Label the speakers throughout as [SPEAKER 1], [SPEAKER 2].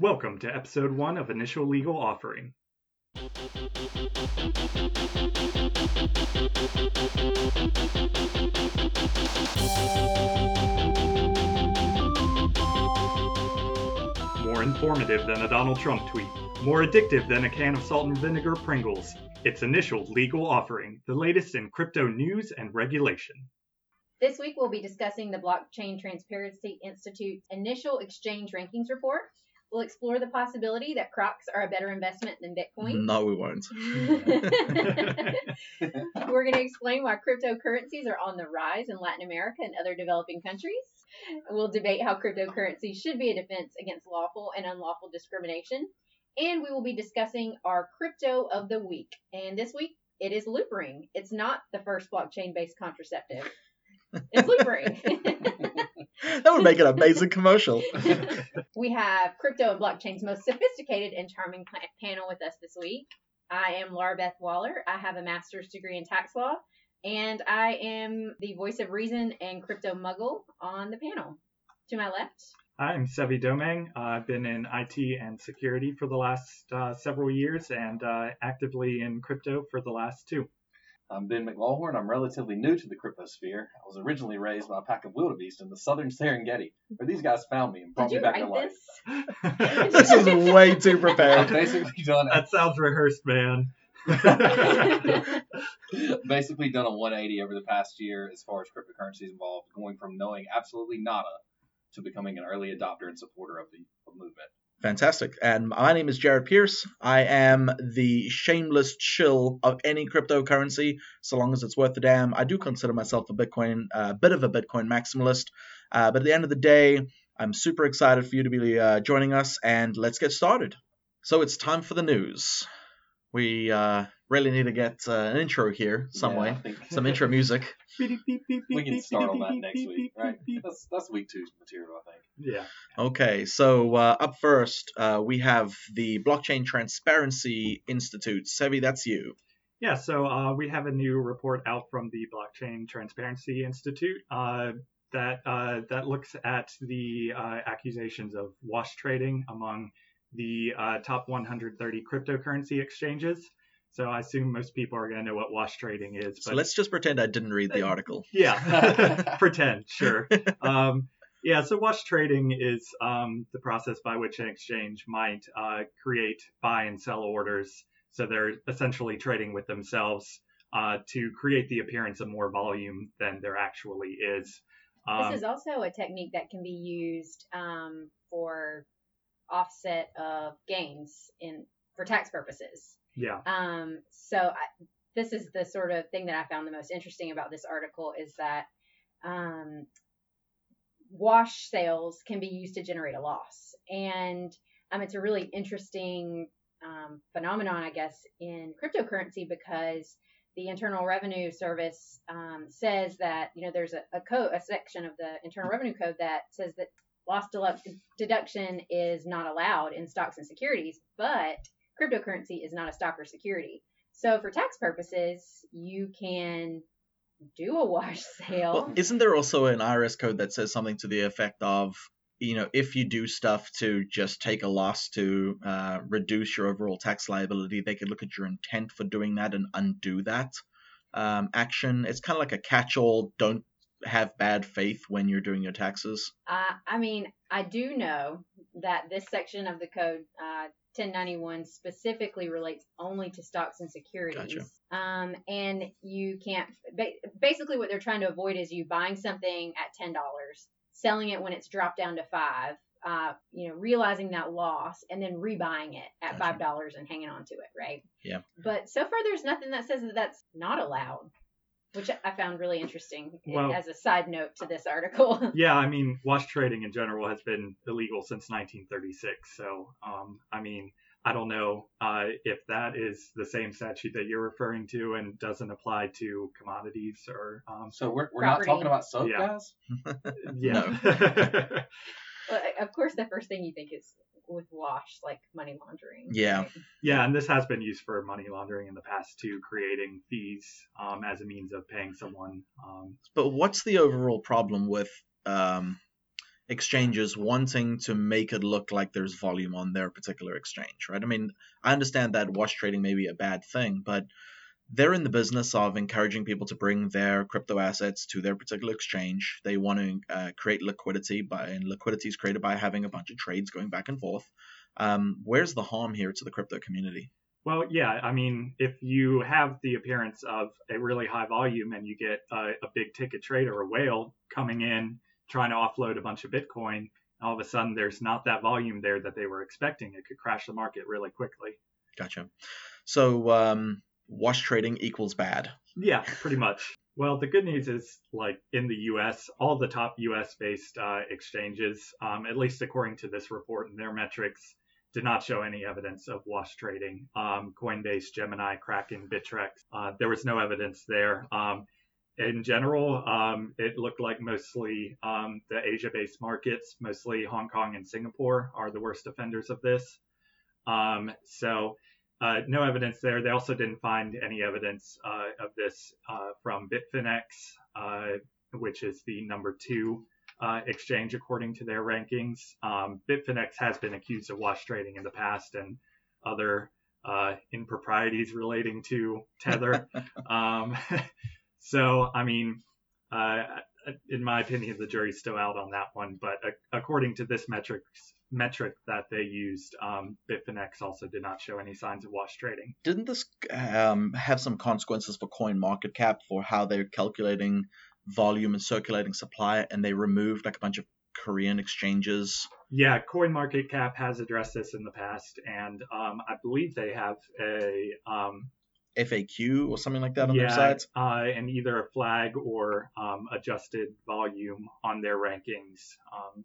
[SPEAKER 1] Welcome to episode one of Initial Legal Offering. More informative than a Donald Trump tweet. More addictive than a can of salt and vinegar Pringles. It's Initial Legal Offering, the latest in crypto news and regulation.
[SPEAKER 2] This week we'll be discussing the Blockchain Transparency Institute's initial exchange rankings report. We'll explore the possibility that Crocs are a better investment than Bitcoin.
[SPEAKER 3] No, we won't.
[SPEAKER 2] We're going to explain why cryptocurrencies are on the rise in Latin America and other developing countries. We'll debate how cryptocurrency should be a defense against lawful and unlawful discrimination. And we will be discussing our crypto of the week. And this week it is Loopring. It's not the first blockchain based contraceptive. It's Loopring.
[SPEAKER 3] that would make an amazing commercial.
[SPEAKER 2] we have crypto and blockchain's most sophisticated and charming panel with us this week. I am Laura Beth Waller. I have a master's degree in tax law, and I am the voice of reason and crypto muggle on the panel. To my left,
[SPEAKER 1] I'm Sevi Domang. Uh, I've been in IT and security for the last uh, several years and uh, actively in crypto for the last two.
[SPEAKER 4] I'm Ben McLaughlin. I'm relatively new to the cryptosphere. I was originally raised by a pack of wildebeest in the southern Serengeti, where these guys found me and brought
[SPEAKER 2] did
[SPEAKER 4] me back to life.
[SPEAKER 2] this?
[SPEAKER 3] this is way too
[SPEAKER 4] I've
[SPEAKER 3] prepared.
[SPEAKER 4] basically done
[SPEAKER 1] that sounds rehearsed, man.
[SPEAKER 4] basically done a 180 over the past year as far as cryptocurrency is involved, going from knowing absolutely nada to becoming an early adopter and supporter of the movement.
[SPEAKER 3] Fantastic. And my name is Jared Pierce. I am the shameless chill of any cryptocurrency, so long as it's worth the damn. I do consider myself a Bitcoin, a uh, bit of a Bitcoin maximalist. Uh, but at the end of the day, I'm super excited for you to be uh, joining us, and let's get started. So it's time for the news. We uh, really need to get uh, an intro here, some
[SPEAKER 4] Yeah,
[SPEAKER 3] way,
[SPEAKER 4] think
[SPEAKER 3] some intro music.
[SPEAKER 4] we can start on that next week, right? That's that's week two's material, I think.
[SPEAKER 1] Yeah.
[SPEAKER 3] Okay, so uh, up first, uh, we have the Blockchain Transparency Institute. Sevi, that's you.
[SPEAKER 1] Yeah, so uh, we have a new report out from the Blockchain Transparency Institute uh, that uh, that looks at the uh, accusations of wash trading among the uh, top 130 cryptocurrency exchanges. So I assume most people are going to know what wash trading is.
[SPEAKER 3] So
[SPEAKER 1] but
[SPEAKER 3] let's just pretend I didn't read the article.
[SPEAKER 1] yeah, pretend, sure. Um, yeah, so wash trading is um, the process by which an exchange might uh, create buy and sell orders. So they're essentially trading with themselves uh, to create the appearance of more volume than there actually is. Um,
[SPEAKER 2] this is also a technique that can be used um, for offset of gains in for tax purposes.
[SPEAKER 1] Yeah,
[SPEAKER 2] Um, so I, this is the sort of thing that I found the most interesting about this article is that um, wash sales can be used to generate a loss, and um, it's a really interesting um, phenomenon, I guess, in cryptocurrency because the Internal Revenue Service um, says that you know there's a, a code, a section of the Internal Revenue Code that says that loss deduction is not allowed in stocks and securities, but cryptocurrency is not a stock or security. So for tax purposes, you can do a wash sale.
[SPEAKER 3] Well, isn't there also an IRS code that says something to the effect of, you know, if you do stuff to just take a loss to uh, reduce your overall tax liability, they could look at your intent for doing that and undo that um, action. It's kind of like a catch-all. Don't have bad faith when you're doing your taxes.
[SPEAKER 2] Uh, I mean, I do know that this section of the code, uh, 1091, specifically relates only to stocks and securities.
[SPEAKER 3] Gotcha.
[SPEAKER 2] Um, and you can't, ba- basically, what they're trying to avoid is you buying something at $10, selling it when it's dropped down to five. Uh, you know, realizing that loss and then rebuying it at
[SPEAKER 3] Gotcha.
[SPEAKER 2] five dollars and hanging on to it, right?
[SPEAKER 3] Yeah.
[SPEAKER 2] But so far, there's nothing that says that that's not allowed, which I found really interesting
[SPEAKER 1] Well-
[SPEAKER 2] as a side note to this article.
[SPEAKER 1] yeah. I mean, wash trading in general has been illegal since 1936. So, um, I mean, I don't know uh, if that is the same statute that you're referring to and doesn't apply to commodities or um,
[SPEAKER 4] So we're, we're
[SPEAKER 2] Property.
[SPEAKER 4] not talking about soap,
[SPEAKER 1] Yeah.
[SPEAKER 4] guys.
[SPEAKER 1] yeah.
[SPEAKER 2] Well, of course, the first thing you think is with wash, like money laundering.
[SPEAKER 3] Yeah.
[SPEAKER 2] right?
[SPEAKER 1] Yeah, and this has been used for money laundering in the past too, creating fees um, as a means of paying someone. Um,
[SPEAKER 3] But what's the overall problem with um, exchanges wanting to make it look like there's volume on their particular exchange, right? I mean, I understand that wash trading may be a bad thing, but they're in the business of encouraging people to bring their crypto assets to their particular exchange. They want to uh, create liquidity by, and liquidity is created by having a bunch of trades going back and forth. Um, where's the harm here to the crypto community?
[SPEAKER 1] Well, yeah, I mean, if you have the appearance of a really high volume and you get a, a big ticket trader, a whale coming in trying to offload a bunch of Bitcoin, all of a sudden there's not that volume there that they were expecting. It could crash the market really quickly.
[SPEAKER 3] Gotcha. So, um, wash trading equals bad.
[SPEAKER 1] Yeah, pretty much. Well, the good news is, like in the U.S., all the top U.S.-based uh, exchanges, um, at least according to this report and their metrics, did not show any evidence of wash trading. Um, Coinbase, Gemini, Kraken, Bittrex, uh, there was no evidence there. Um, in general, um, it looked like mostly um, the Asia-based markets, mostly Hong Kong and Singapore, are the worst offenders of this. Um, so no evidence there. They also didn't find any evidence uh, of this uh, from Bitfinex, uh, which is the number two uh, exchange according to their rankings. Um, Bitfinex has been accused of wash trading in the past and other uh, improprieties relating to Tether. um, so, I mean, in my opinion, the jury's still out on that one. But according to this metrics metric that they used, um, Bitfinex also did not show any signs of wash trading.
[SPEAKER 3] Didn't this um, have some consequences for Coin Market Cap for how they're calculating volume and circulating supply, and they removed like a bunch of Korean exchanges?
[SPEAKER 1] Yeah, Coin Market Cap has addressed this in the past, and um, I believe they have a um,
[SPEAKER 3] FAQ or something like that on
[SPEAKER 1] yeah,
[SPEAKER 3] their sites.
[SPEAKER 1] Uh, and either a flag or um, adjusted volume on their rankings. Um,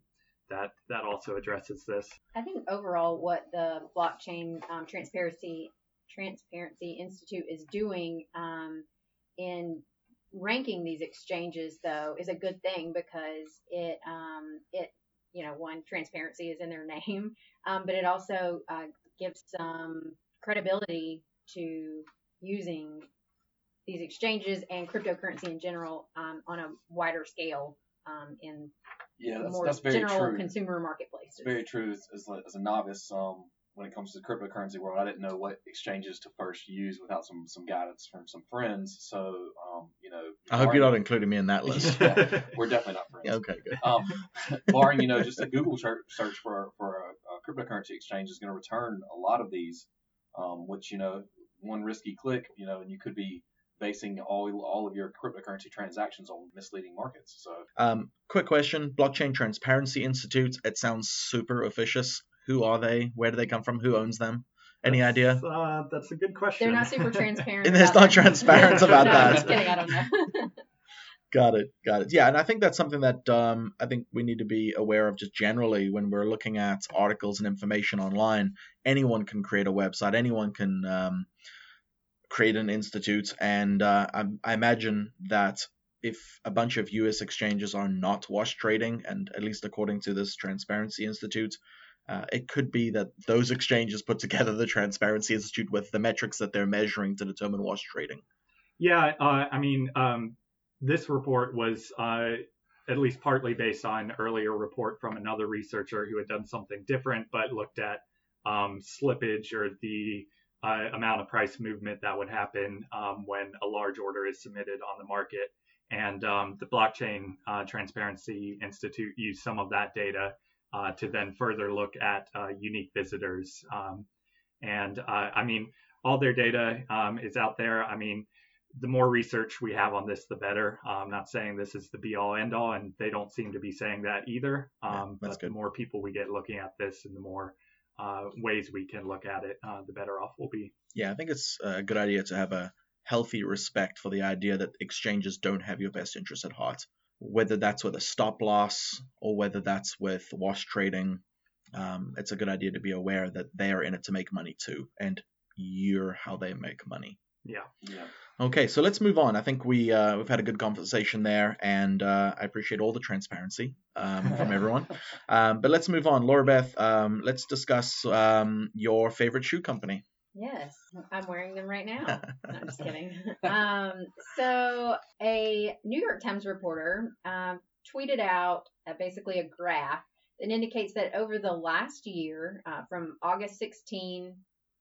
[SPEAKER 1] that that also addresses this.
[SPEAKER 2] I think overall, what the blockchain um, transparency transparency institute is doing um, in ranking these exchanges, though, is a good thing because it um, it you know one transparency is in their name, um, but it also uh, gives some credibility to using these exchanges and cryptocurrency in general um, on a wider scale um, in
[SPEAKER 4] yeah, that's,
[SPEAKER 2] more
[SPEAKER 4] that's very
[SPEAKER 2] general
[SPEAKER 4] true.
[SPEAKER 2] consumer marketplaces.
[SPEAKER 4] It's very true. As, as, a- novice, um, when it comes to the cryptocurrency world, I didn't know what exchanges to first use without some some guidance from some friends. So, um, you know,
[SPEAKER 3] I hope you're not including me in that list.
[SPEAKER 4] Yeah, we're definitely not friends.
[SPEAKER 3] Yeah, okay, good.
[SPEAKER 4] um, barring you know just a Google search, search for for a, a cryptocurrency exchange is going to return a lot of these, um, which you know one risky click, you know, and you could be basing all all of your cryptocurrency transactions on misleading markets. So
[SPEAKER 3] Um, quick question: Blockchain Transparency Institute. It sounds super officious. Who are they? Where do they come from? Who owns them? Any idea?
[SPEAKER 1] That's, Uh, that's a good question.
[SPEAKER 2] They're not super transparent.
[SPEAKER 3] And it's
[SPEAKER 2] about
[SPEAKER 3] not
[SPEAKER 2] that.
[SPEAKER 3] transparent about
[SPEAKER 2] no,
[SPEAKER 3] that.
[SPEAKER 2] I'm just kidding. I don't know.
[SPEAKER 3] Got it. Got it. Yeah, and I think that's something that um, I think we need to be aware of just generally when we're looking at articles and information online. Anyone can create a website. Anyone can um, an institute, and uh, I, I imagine that if a bunch of U.S. exchanges are not wash trading, and at least according to this Transparency Institute, uh, it could be that those exchanges put together the Transparency Institute with the metrics that they're measuring to determine wash trading.
[SPEAKER 1] Yeah, uh, I mean, um, this report was uh, at least partly based on an earlier report from another researcher who had done something different, but looked at um, slippage or the uh, amount of price movement that would happen um, when a large order is submitted on the market. And um, the Blockchain uh, Transparency Institute used some of that data uh, to then further look at uh, unique visitors. Um, and uh, I mean, all their data um, is out there. I mean, the more research we have on this, the better. I'm not saying this is the be all end all, and they don't seem to be saying that either.
[SPEAKER 3] Yeah,
[SPEAKER 1] Um,
[SPEAKER 3] that's
[SPEAKER 1] but the more people we get looking at this and the more uh, ways we can look at it, uh, the better off we'll be.
[SPEAKER 3] Yeah, I think it's a good idea to have a healthy respect for the idea that exchanges don't have your best interest at heart. Whether that's with a stop loss or whether that's with wash trading, um, it's a good idea to be aware that they are in it to make money too, and you're how they make money.
[SPEAKER 1] Yeah.
[SPEAKER 4] yeah,
[SPEAKER 3] Okay, so let's move on. I think we uh, we've had a good conversation there, and uh, I appreciate all the transparency um, from everyone. Um, but let's move on, Laura Beth. Um, let's discuss um, your favorite shoe company.
[SPEAKER 2] Yes, I'm wearing them right now. No, I'm just kidding. Um, so, a New York Times reporter um, tweeted out uh, basically a graph that indicates that over the last year, uh, from August 16,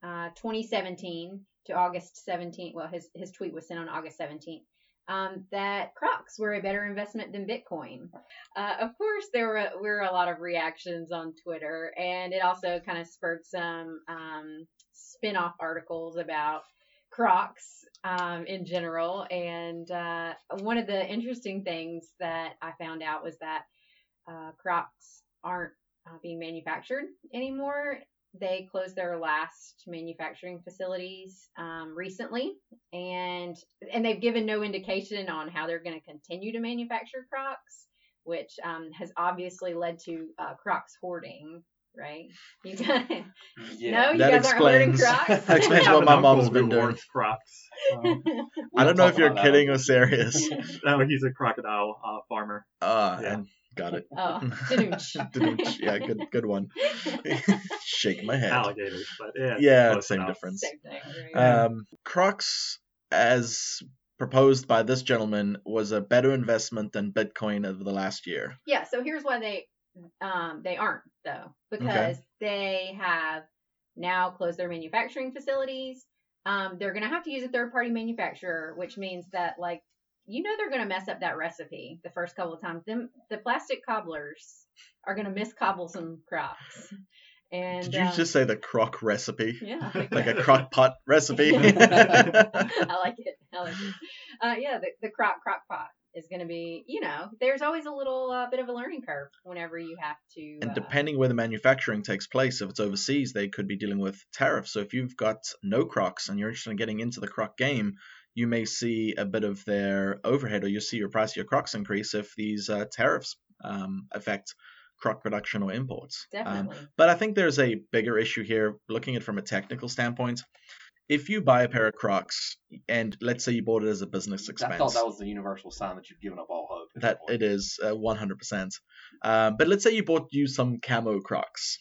[SPEAKER 2] uh, 2017 to August 17th. well, his, his tweet was sent on August 17th, um, that Crocs were a better investment than Bitcoin. Uh, of course, there were, were a lot of reactions on Twitter, and it also kind of spurred some um, spin off articles about Crocs um, in general. And uh, one of the interesting things that I found out was that uh, Crocs aren't uh, being manufactured anymore. They closed their last manufacturing facilities um, recently, and and they've given no indication on how they're going to continue to manufacture Crocs, which um, has obviously led to uh, Crocs hoarding right? You guys,
[SPEAKER 4] Yeah.
[SPEAKER 2] no, you
[SPEAKER 3] That
[SPEAKER 2] guys aren't hoarding
[SPEAKER 3] explains-
[SPEAKER 2] Crocs.
[SPEAKER 3] that explains what my mom's been doing.
[SPEAKER 1] Crocs. Um,
[SPEAKER 3] I don't know if you're
[SPEAKER 4] about that.
[SPEAKER 3] kidding or serious.
[SPEAKER 1] no, he's a crocodile uh, farmer.
[SPEAKER 3] Uh,
[SPEAKER 1] Yeah.
[SPEAKER 3] and got it.
[SPEAKER 2] oh, didn't
[SPEAKER 3] Didn't- yeah, good, good one. Shake my head.
[SPEAKER 1] Alligators, but yeah,
[SPEAKER 3] Yeah, same
[SPEAKER 1] enough.
[SPEAKER 3] difference.
[SPEAKER 2] Same thing. Right?
[SPEAKER 3] Um, Crocs, as proposed by this gentleman, was a better investment than Bitcoin over the last year.
[SPEAKER 2] yeah. So here's why they um they aren't though because they have now closed their manufacturing facilities. Um, they're gonna have to use a third party manufacturer, which means that like you know they're gonna mess up that recipe the first couple of times. Them the plastic cobblers are gonna miscobble some Crocs. And
[SPEAKER 3] Did you
[SPEAKER 2] um,
[SPEAKER 3] just say the crock recipe?
[SPEAKER 2] yeah
[SPEAKER 3] Like a crock pot recipe?
[SPEAKER 2] I like it. I like it. Uh, yeah, the, the crock crock pot is going to be, you know, there's always a little uh, bit of a learning curve whenever you have to.
[SPEAKER 3] And
[SPEAKER 2] uh,
[SPEAKER 3] depending where the manufacturing takes place, if it's overseas, they could be dealing with tariffs. So if you've got no Crocs and you're interested in getting into the Croc game, you may see a bit of their overhead, or you'll see your price of your Crocs increase if these uh, tariffs um, affect Croc production or imports. Um,
[SPEAKER 2] Definitely.
[SPEAKER 3] but I think there's a bigger issue here, looking at it from a technical standpoint. If you buy a pair of Crocs, and let's say you bought it as a business expense,
[SPEAKER 4] I thought that was the universal sign that you've given up all hope.
[SPEAKER 3] that it is uh, 100%. Um, but let's say you bought you some camo Crocs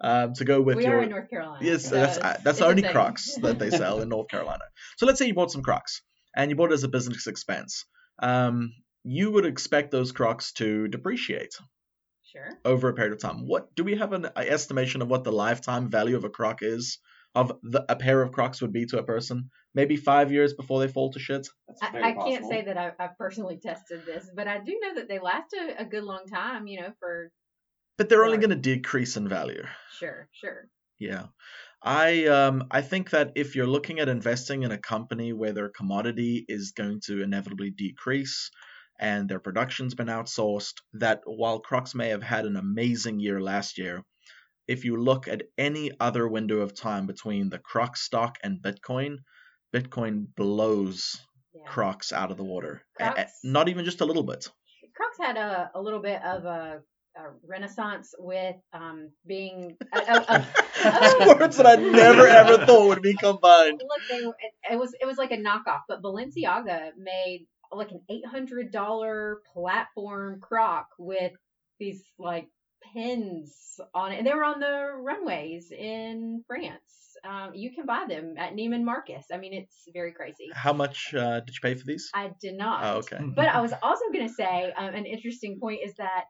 [SPEAKER 3] um, to go with
[SPEAKER 2] we
[SPEAKER 3] your
[SPEAKER 2] are in North Carolina.
[SPEAKER 3] yes,
[SPEAKER 2] so
[SPEAKER 3] that's
[SPEAKER 2] it's-
[SPEAKER 3] uh, that's the only
[SPEAKER 2] thing.
[SPEAKER 3] Crocs that they sell in North Carolina. So let's say you bought some Crocs and you bought it as a business expense. Um, you would expect those Crocs to depreciate
[SPEAKER 2] Sure.
[SPEAKER 3] over a period of time. What do we have an uh, estimation of what the lifetime value of a Croc is? Of the, a pair of Crocs would be to a person, maybe five years before they fall to shit.
[SPEAKER 4] That's
[SPEAKER 2] I, I can't say that I, I've personally tested this, but I do know that they last a, a good long time. You know, for
[SPEAKER 3] But they're only going to decrease in value.
[SPEAKER 2] sure, sure.
[SPEAKER 3] Yeah. I um I think that if you're looking at investing in a company where their commodity is going to inevitably decrease and their production's been outsourced, that while Crocs may have had an amazing year last year, if you look at any other window of time between the Crocs stock and Bitcoin, Bitcoin blows
[SPEAKER 2] Yeah.
[SPEAKER 3] Crocs out of the water.
[SPEAKER 2] Crocs-
[SPEAKER 3] not even just a little bit.
[SPEAKER 2] Crocs had a, a little bit of a, a renaissance with um, being. A, a, a,
[SPEAKER 3] Words that I never ever thought would be combined.
[SPEAKER 2] Look, they it, it was it was like a knockoff, but Balenciaga made like an eight hundred dollar platform croc with these like pins on it, and they were on the runways in France. Um, you can buy them at Neiman Marcus. I mean, it's very crazy.
[SPEAKER 3] How much uh, did you pay for these?
[SPEAKER 2] I did not.
[SPEAKER 3] Oh, okay.
[SPEAKER 2] But I was also going to say um, an interesting point is that,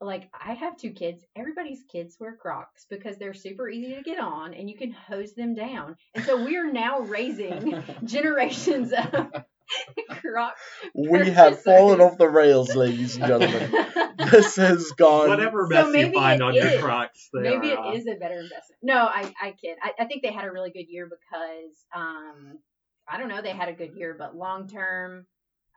[SPEAKER 2] like, I have two kids. Everybody's kids wear Crocs because they're super easy to get on and you can hose them down. And so we are now raising generations of Croc.
[SPEAKER 3] We have fallen off the rails, ladies and gentlemen. This has gone.
[SPEAKER 1] Whatever
[SPEAKER 2] So
[SPEAKER 1] you
[SPEAKER 2] maybe
[SPEAKER 1] find on
[SPEAKER 2] is.
[SPEAKER 1] your Crocs,
[SPEAKER 2] Maybe
[SPEAKER 1] are, uh,
[SPEAKER 2] it is a better investment. No, I, I kid. I, I think they had a really good year because, um, I don't know, they had a good year, but long term,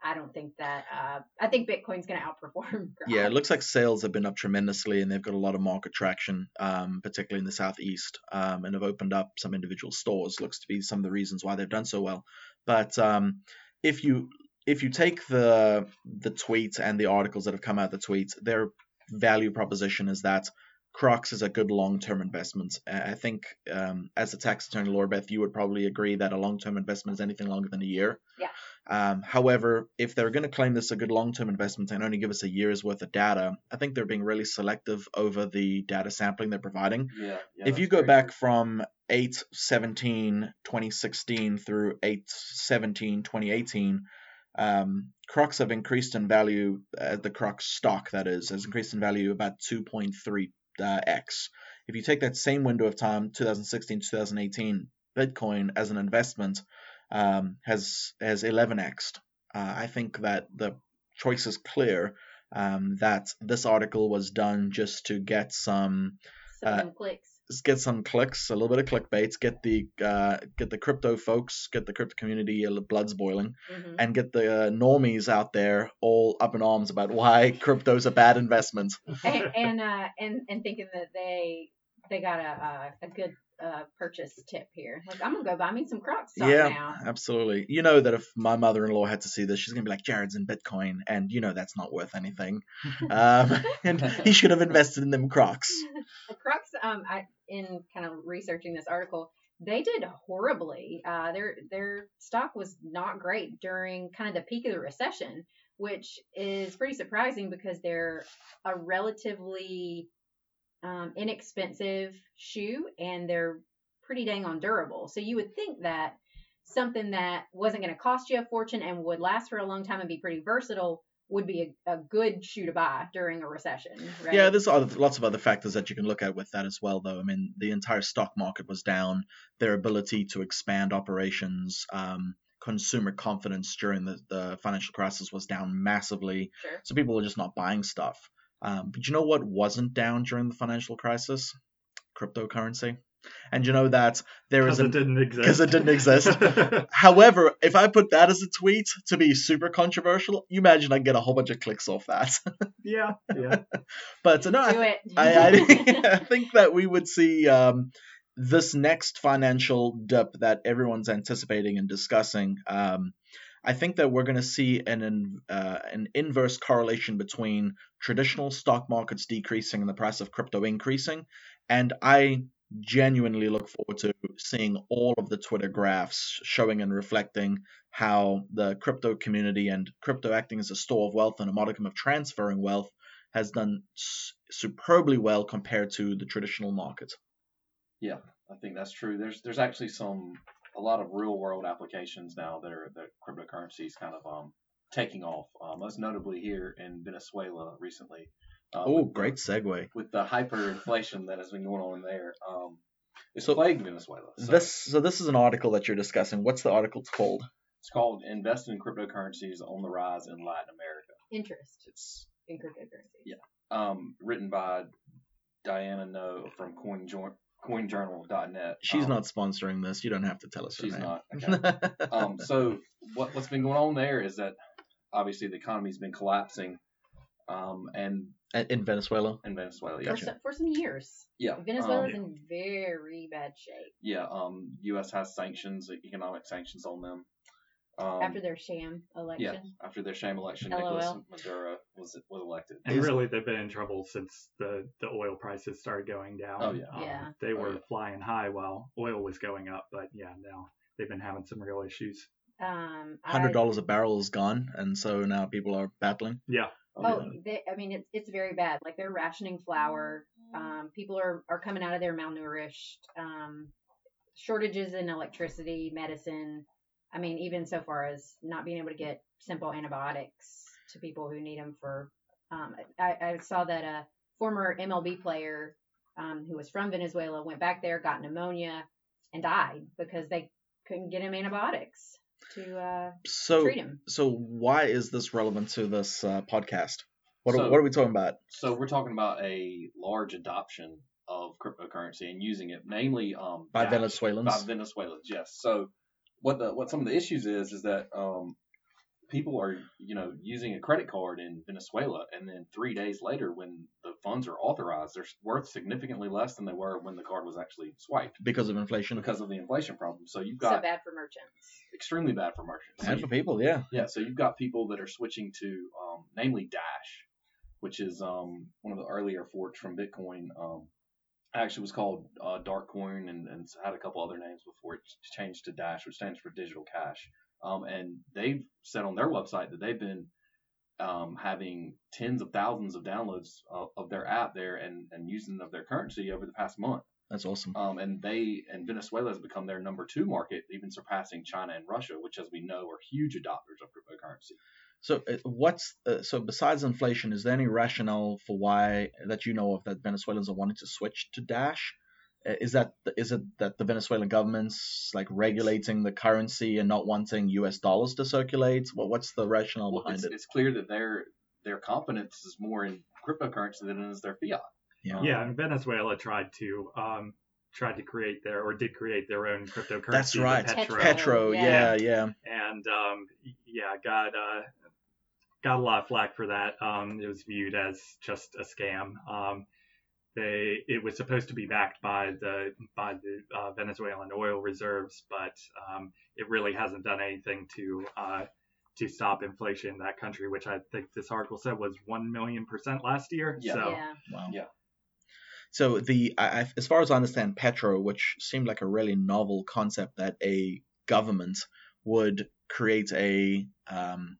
[SPEAKER 2] I don't think that. Uh, I think Bitcoin's going to outperform.
[SPEAKER 3] Yeah, it looks like sales have been up tremendously, and they've got a lot of market traction, um, particularly in the southeast, um, and have opened up some individual stores. Looks to be some of the reasons why they've done so well. But um, if you if you take the the tweet and the articles that have come out of the tweet, their value proposition is that Crocs is a good long-term investment. Uh, I think, um, as a tax attorney, Laura Beth, you would probably agree that a long-term investment is anything longer than a year.
[SPEAKER 2] Yeah.
[SPEAKER 3] Um, however, if they're going to claim this a good long-term investment and only give us a year's worth of data, I think they're being really selective over the data sampling they're providing.
[SPEAKER 4] Yeah. yeah
[SPEAKER 3] if you go back
[SPEAKER 4] true.
[SPEAKER 3] from 8 17 2016 through 8 17 2018 um, Crocs have increased in value. Uh, the Crocs stock, that is, has increased in value about 2.3 uh, x. If you take that same window of time, 2016 2018, Bitcoin as an investment um, has has 11x. Uh, I think that the choice is clear um, that this article was done just to get some
[SPEAKER 2] Some uh, clicks.
[SPEAKER 3] Get some clicks, a little bit of clickbaits, get the uh, get the crypto folks, get the crypto community bloods boiling, mm-hmm. and get the uh, normies out there all up in arms about why crypto's a bad investment.
[SPEAKER 2] and and, uh, and, and thinking that they they got a a, a good uh, purchase tip here. Like, I'm gonna go buy me some Crocs yeah, now.
[SPEAKER 3] absolutely. You know that if my mother-in-law had to see this, she's gonna be like, "Jared's in Bitcoin," and you know that's not worth anything. um, and he should have invested in them Crocs.
[SPEAKER 2] the Crocs, um, I in kind of researching this article, they did horribly. Uh, their their stock was not great during kind of the peak of the recession, which is pretty surprising because they're a relatively um, inexpensive shoe and they're pretty dang on durable. So you would think that something that wasn't going to cost you a fortune and would last for a long time and be pretty versatile would be a, a good shoe to buy during a recession. Right?
[SPEAKER 3] Yeah, there's other, lots of other factors that you can look at with that as well, though. I mean, the entire stock market was down. Their ability to expand operations, um, consumer confidence during the, the financial crisis was down massively.
[SPEAKER 2] Sure.
[SPEAKER 3] So people were just not buying stuff. Um, but you know what wasn't down during the financial crisis? Cryptocurrency. And you know that there is
[SPEAKER 1] a, it didn't exist
[SPEAKER 3] because it didn't exist. However, if I put that as a tweet to be super controversial, you imagine I get a whole bunch of clicks off that.
[SPEAKER 1] yeah, yeah.
[SPEAKER 3] but no, I, I, I, I, think that we would see um, this next financial dip that everyone's anticipating and discussing. Um, I think that we're going to see an uh, an inverse correlation between traditional stock markets decreasing and the price of crypto increasing, and I genuinely look forward to seeing all of the Twitter graphs showing and reflecting how the crypto community and crypto acting as a store of wealth and a modicum of transferring wealth has done superbly well compared to the traditional market.
[SPEAKER 4] Yeah, I think that's true. There's there's actually some a lot of real world applications now that are that cryptocurrencies kind of um, taking off. Uh, most notably here in Venezuela recently.
[SPEAKER 3] Uh, oh, great segue.
[SPEAKER 4] With the hyperinflation that has been going on there, um, it's so plagued Venezuela.
[SPEAKER 3] So. This so this is an article that you're discussing. What's the article called?
[SPEAKER 4] It's called "Invest in Cryptocurrencies on the Rise in Latin America."
[SPEAKER 2] Interest. It's in cryptocurrencies.
[SPEAKER 4] Yeah. Um, written by Diana No from Coin coinjournal.net.
[SPEAKER 3] She's um, not sponsoring this. You don't have to tell us.
[SPEAKER 4] She's not. Okay. um, so what, what's been going on there is that obviously the economy's been collapsing, um, and
[SPEAKER 3] in Venezuela.
[SPEAKER 4] In Venezuela, yeah.
[SPEAKER 2] For, some, for some years.
[SPEAKER 4] Yeah.
[SPEAKER 2] Venezuela's um, in very bad shape.
[SPEAKER 4] Yeah. Um, U.S. has sanctions, economic sanctions on them.
[SPEAKER 2] Um, after their sham election.
[SPEAKER 4] Yeah, after their sham election, LOL. Nicolas Maduro was was elected.
[SPEAKER 1] And really, they've been in trouble since the, the oil prices started going down.
[SPEAKER 4] Oh yeah.
[SPEAKER 2] Um, yeah.
[SPEAKER 1] They were
[SPEAKER 4] oh, yeah.
[SPEAKER 1] flying high while oil was going up, but yeah, now they've been having some real issues.
[SPEAKER 2] Um,
[SPEAKER 3] hundred dollars a barrel is gone, and so now people are battling.
[SPEAKER 1] Yeah.
[SPEAKER 2] Oh, oh yeah. they, I mean, it's it's very bad. Like they're rationing flour. Um, people are are coming out of there malnourished. Um, shortages in electricity, medicine. I mean, even so far as not being able to get simple antibiotics to people who need them for. Um, I, I saw that a former MLB player um, who was from Venezuela went back there, got pneumonia, and died because they couldn't get him antibiotics to uh,
[SPEAKER 3] so,
[SPEAKER 2] treat him.
[SPEAKER 3] So why is this relevant to this uh, podcast? What, so, are, what are we talking about?
[SPEAKER 4] So we're talking about a large adoption of cryptocurrency and using it mainly um,
[SPEAKER 3] by Venezuelans.
[SPEAKER 4] By Venezuelans, yes. So what the what some of the issues is is that um, people are you know using a credit card in Venezuela, and then three days later, when the funds are authorized, they're worth significantly less than they were when the card was actually swiped
[SPEAKER 3] because of inflation.
[SPEAKER 4] Because of the inflation problem. So you've got
[SPEAKER 2] so bad for merchants.
[SPEAKER 4] Extremely bad for merchants.
[SPEAKER 3] And so for people, yeah.
[SPEAKER 4] Yeah. So you've got people that are switching to, um, namely Dash, which is um, one of the earlier forks from Bitcoin. Um, actually was called uh, Darkcoin and, and had a couple other names before it changed to Dash, which stands for Digital Cash. Um, and they've said on their website that they've been um, having tens of thousands of downloads of, of, their app there and, and using of their currency over the past month.
[SPEAKER 3] That's awesome.
[SPEAKER 4] Um, and they and Venezuela has become their number two market, even surpassing China and Russia, which, as we know, are huge adopters of cryptocurrency.
[SPEAKER 3] So uh, what's uh, so besides inflation, is there any rationale for why that you know of that Venezuelans are wanting to switch to Dash? Uh, Is that is it that the Venezuelan government's like regulating the currency and not wanting U.S. dollars to circulate? What what's the rationale
[SPEAKER 4] Well,
[SPEAKER 3] behind
[SPEAKER 4] it's,
[SPEAKER 3] it?
[SPEAKER 4] it's clear that their their confidence is more in cryptocurrency than it is their fiat.
[SPEAKER 3] Yeah.
[SPEAKER 1] Yeah, and Venezuela tried to um, tried to create their or did create their own cryptocurrency.
[SPEAKER 3] That's right.
[SPEAKER 1] Petro.
[SPEAKER 2] Petro.
[SPEAKER 3] Petro, yeah,
[SPEAKER 2] Yeah.
[SPEAKER 3] yeah.
[SPEAKER 1] and um, yeah, got uh, got a lot of flack for that. Um, it was viewed as just a scam. Um, they it was supposed to be backed by the by the uh, Venezuelan oil reserves, but um, it really hasn't done anything to uh, to stop inflation in that country, which I think this article said was one million percent last year.
[SPEAKER 4] Yeah.
[SPEAKER 1] So
[SPEAKER 2] Yeah.
[SPEAKER 3] Wow.
[SPEAKER 4] Yeah.
[SPEAKER 3] So the I, I- as far as I understand, Petro, which seemed like a really novel concept that a government would create a um,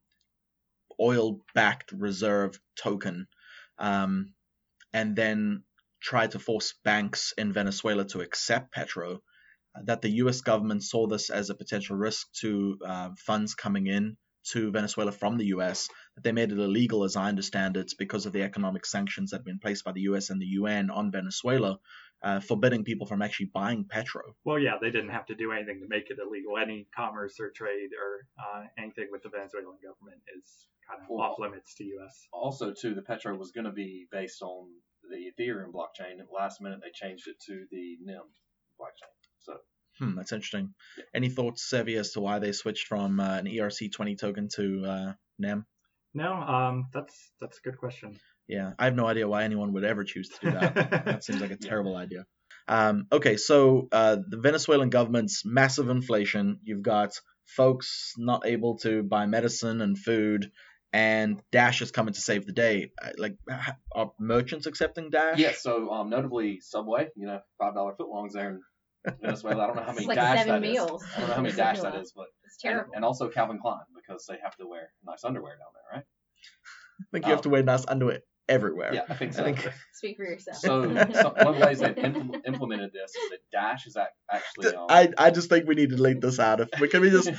[SPEAKER 3] oil-backed reserve token, um, and then try to force banks in Venezuela to accept Petro. That the U.S. government saw this as a potential risk to uh, funds coming in to Venezuela from the U.S. That they made it illegal, as I understand it, because of the economic sanctions that have been placed by the U.S. and the UN on Venezuela, uh, forbidding people from actually buying petro.
[SPEAKER 1] Well, yeah, they didn't have to do anything to make it illegal. Any commerce or trade or uh, anything with the Venezuelan government is kind of
[SPEAKER 4] Well,
[SPEAKER 1] off limits to U.S.
[SPEAKER 4] Also, too, the Petro was going to be based on the Ethereum blockchain. At the last minute, they changed it to the NEM blockchain. So
[SPEAKER 3] Hmm, that's interesting. Any thoughts, Sevi, as to why they switched from uh, an ERC20 token to uh, NEM?
[SPEAKER 1] No, um, that's that's a good question.
[SPEAKER 3] Yeah, I have no idea why anyone would ever choose to do that. that seems like a
[SPEAKER 4] Yeah.
[SPEAKER 3] terrible idea. Um, okay, so uh, the Venezuelan government's massive inflation. You've got folks not able to buy medicine and food, and Dash is coming to save the day. Uh, Like, are merchants accepting Dash?
[SPEAKER 4] yeah, so um, notably Subway, you know, five dollar footlongs there in Venezuela. I don't know how
[SPEAKER 2] It's
[SPEAKER 4] many
[SPEAKER 2] like
[SPEAKER 4] dash
[SPEAKER 2] seven
[SPEAKER 4] that is.
[SPEAKER 2] meals.
[SPEAKER 4] I don't know how many dash that is, but
[SPEAKER 2] It's terrible.
[SPEAKER 4] and also Calvin Klein because they have to wear nice underwear down there, right?
[SPEAKER 3] I think you have to wear nice underwear everywhere.
[SPEAKER 4] Yeah, I think so.
[SPEAKER 3] I think
[SPEAKER 2] Speak for yourself.
[SPEAKER 4] So, so one of the ways they've impl- implemented this is that Dash is actually um,
[SPEAKER 3] I, I just think we need to delete this out. If we can we just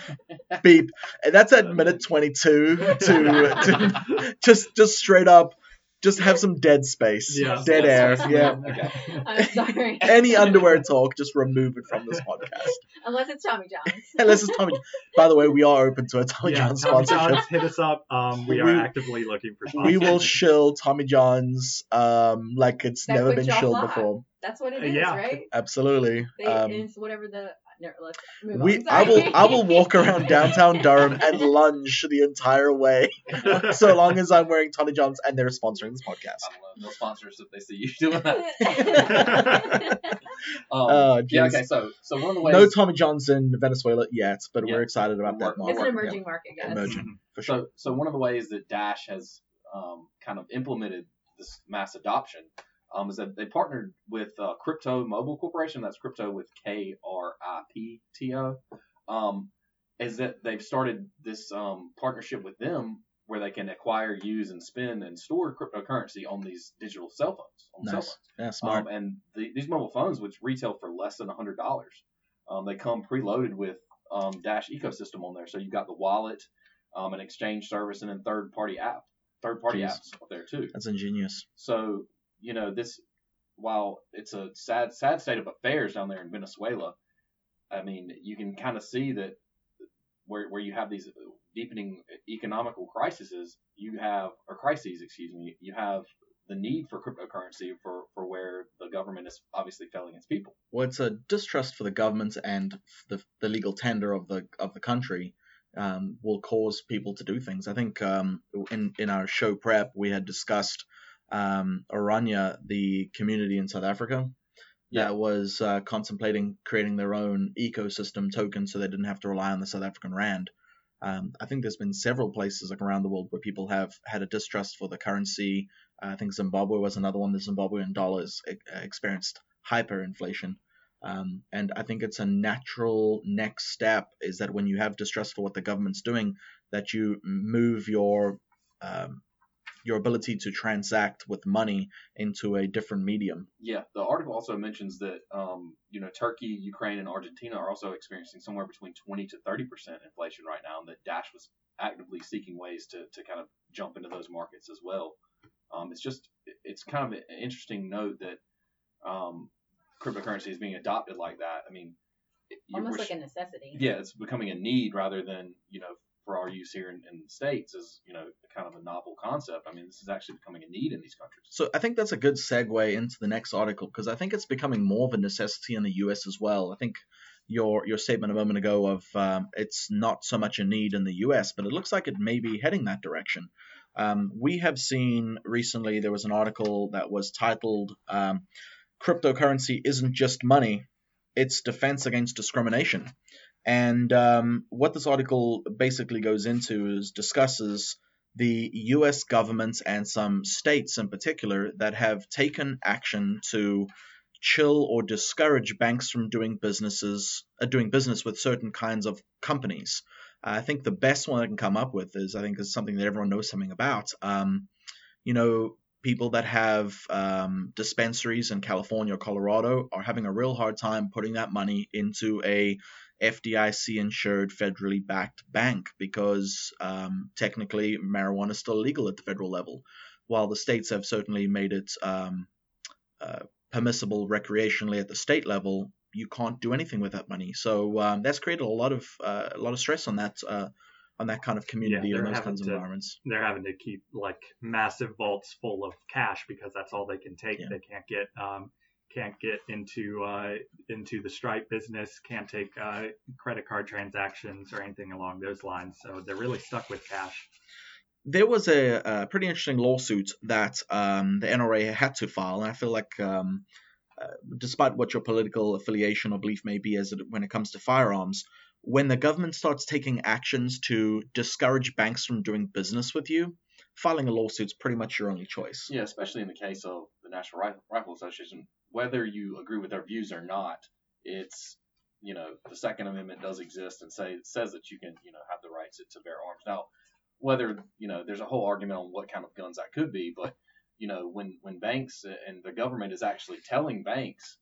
[SPEAKER 3] beep? And that's at minute 22 to, to just just straight up just have some dead space,
[SPEAKER 1] Yeah.
[SPEAKER 3] dead air. Yeah.
[SPEAKER 4] Okay.
[SPEAKER 2] I'm sorry.
[SPEAKER 3] Any underwear talk, just remove it from this podcast.
[SPEAKER 2] Unless it's Tommy John's.
[SPEAKER 3] Unless it's Tommy. By the way, we are open to a Tommy
[SPEAKER 1] yeah,
[SPEAKER 3] John
[SPEAKER 1] Tommy
[SPEAKER 3] sponsorship.
[SPEAKER 1] John's, hit us up. Um, we are actively looking for sponsors.
[SPEAKER 3] We will shill Tommy John's um like it's
[SPEAKER 2] That
[SPEAKER 3] never been
[SPEAKER 2] y'all
[SPEAKER 3] shilled before.
[SPEAKER 2] That's what it is, Uh,
[SPEAKER 1] yeah.
[SPEAKER 2] right?
[SPEAKER 3] Absolutely.
[SPEAKER 2] They,
[SPEAKER 3] Um,
[SPEAKER 2] it's whatever the. No, let's move
[SPEAKER 3] we
[SPEAKER 2] on.
[SPEAKER 3] I will I will walk around downtown Durham and lunge the entire way so long as I'm wearing Tommy John's and they're sponsoring this podcast.
[SPEAKER 4] I don't know, no sponsors if they see you doing that. Um,
[SPEAKER 3] Oh,
[SPEAKER 4] yeah, okay, so so one of the ways
[SPEAKER 3] No Tommy John's in Venezuela yet, but
[SPEAKER 4] Yeah.
[SPEAKER 3] we're excited about that
[SPEAKER 4] We're-
[SPEAKER 2] it's
[SPEAKER 3] market.
[SPEAKER 2] an
[SPEAKER 3] Yeah.
[SPEAKER 2] emerging market, guys.
[SPEAKER 3] Emerging. For sure.
[SPEAKER 4] So, so one of the ways that Dash has um, kind of implemented this mass adoption um, is that they partnered with uh, Crypto Mobile Corporation. That's crypto with K R I P T O. Um, is that they've started this um, partnership with them where they can acquire, use, and spend and store cryptocurrency on these digital cell phones. On cell
[SPEAKER 3] Nice.
[SPEAKER 4] phones.
[SPEAKER 3] Yeah, smart.
[SPEAKER 4] Um, and the, these mobile phones, which retail for less than $100, um, they come preloaded with um, Dash ecosystem on there. So you've got the wallet, um, an exchange service, and then third-party app, third-party
[SPEAKER 3] Jeez.
[SPEAKER 4] apps up there too.
[SPEAKER 3] That's ingenious.
[SPEAKER 4] So you know this, while it's a sad, sad state of affairs down there in Venezuela, I mean you can kind of see that where where you have these deepening economical crises, you have or crises, excuse me, you have the need for cryptocurrency for, for where the government is obviously failing its people.
[SPEAKER 3] Well, it's a distrust for the government and the, the legal tender of the of the country um, will cause people to do things. I think um, in in our show prep we had discussed um, Orania, the community in South Africa,
[SPEAKER 4] Yeah.
[SPEAKER 3] that was uh, contemplating creating their own ecosystem token so they didn't have to rely on the South African rand. Um, I think there's been several places like around the world where people have had a distrust for the currency. Uh, I think Zimbabwe was another one. The Zimbabwean dollars e- experienced hyperinflation. Um, and I think it's a natural next step is that when you have distrust for what the government's doing, that you move your um, your ability to transact with money into a different medium.
[SPEAKER 4] Yeah, the article also mentions that um, you know Turkey, Ukraine, and Argentina are also experiencing somewhere between 20 to 30 percent inflation right now, and that Dash was actively seeking ways to, to kind of jump into those markets as well. Um, it's just it's kind of an interesting note that um, cryptocurrency is being adopted like that. I mean,
[SPEAKER 2] almost like a necessity.
[SPEAKER 4] Yeah, it's becoming a need rather than you know for our use here in, in the states is you know kind of a novel concept. I mean, this is actually becoming a need in these countries.
[SPEAKER 3] So I think that's a good segue into the next article because I think it's becoming more of a necessity in the U.S. as well. I think your your statement a moment ago of um, it's not so much a need in the U.S., but it looks like it may be heading that direction. Um, we have seen recently there was an article that was titled um, "Cryptocurrency isn't just money; it's defense against discrimination." And um, what this article basically goes into is discusses the U.S. government and some states in particular that have taken action to chill or discourage banks from doing businesses uh, doing business with certain kinds of companies. I think the best one I can come up with is I think is something that everyone knows something about. Um, you know, people that have um, dispensaries in California or Colorado are having a real hard time putting that money into a FDIC insured federally backed bank because um, technically marijuana is still legal at the federal level, while the states have certainly made it um, uh, permissible recreationally at the state level. You can't do anything with that money, so um, that's created a lot of uh, a lot of stress on that uh, on that kind of community
[SPEAKER 1] Yeah,
[SPEAKER 3] and those kinds of
[SPEAKER 1] to-
[SPEAKER 3] environments.
[SPEAKER 1] They're having to keep like massive vaults full of cash because that's all they can take.
[SPEAKER 3] Yeah.
[SPEAKER 1] They can't get um, can't get into uh, into the Stripe business, can't take uh, credit card transactions or anything along those lines. So they're really stuck with cash.
[SPEAKER 3] there was a, a pretty interesting lawsuit that um, the NRA had to file, and I feel like, um, uh, despite what your political affiliation or belief may be, as it, when it comes to firearms, when the government starts taking actions to discourage banks from doing business with you, filing a lawsuit is pretty much your only choice.
[SPEAKER 4] Yeah, especially in the case of the National Rifle, Rifle Association, whether you agree with their views or not, it's you know the Second Amendment does exist and say says that you can you know have the rights to, to bear arms. Now, whether you know there's a whole argument on what kind of guns that could be, but you know when when banks and the government is actually telling banks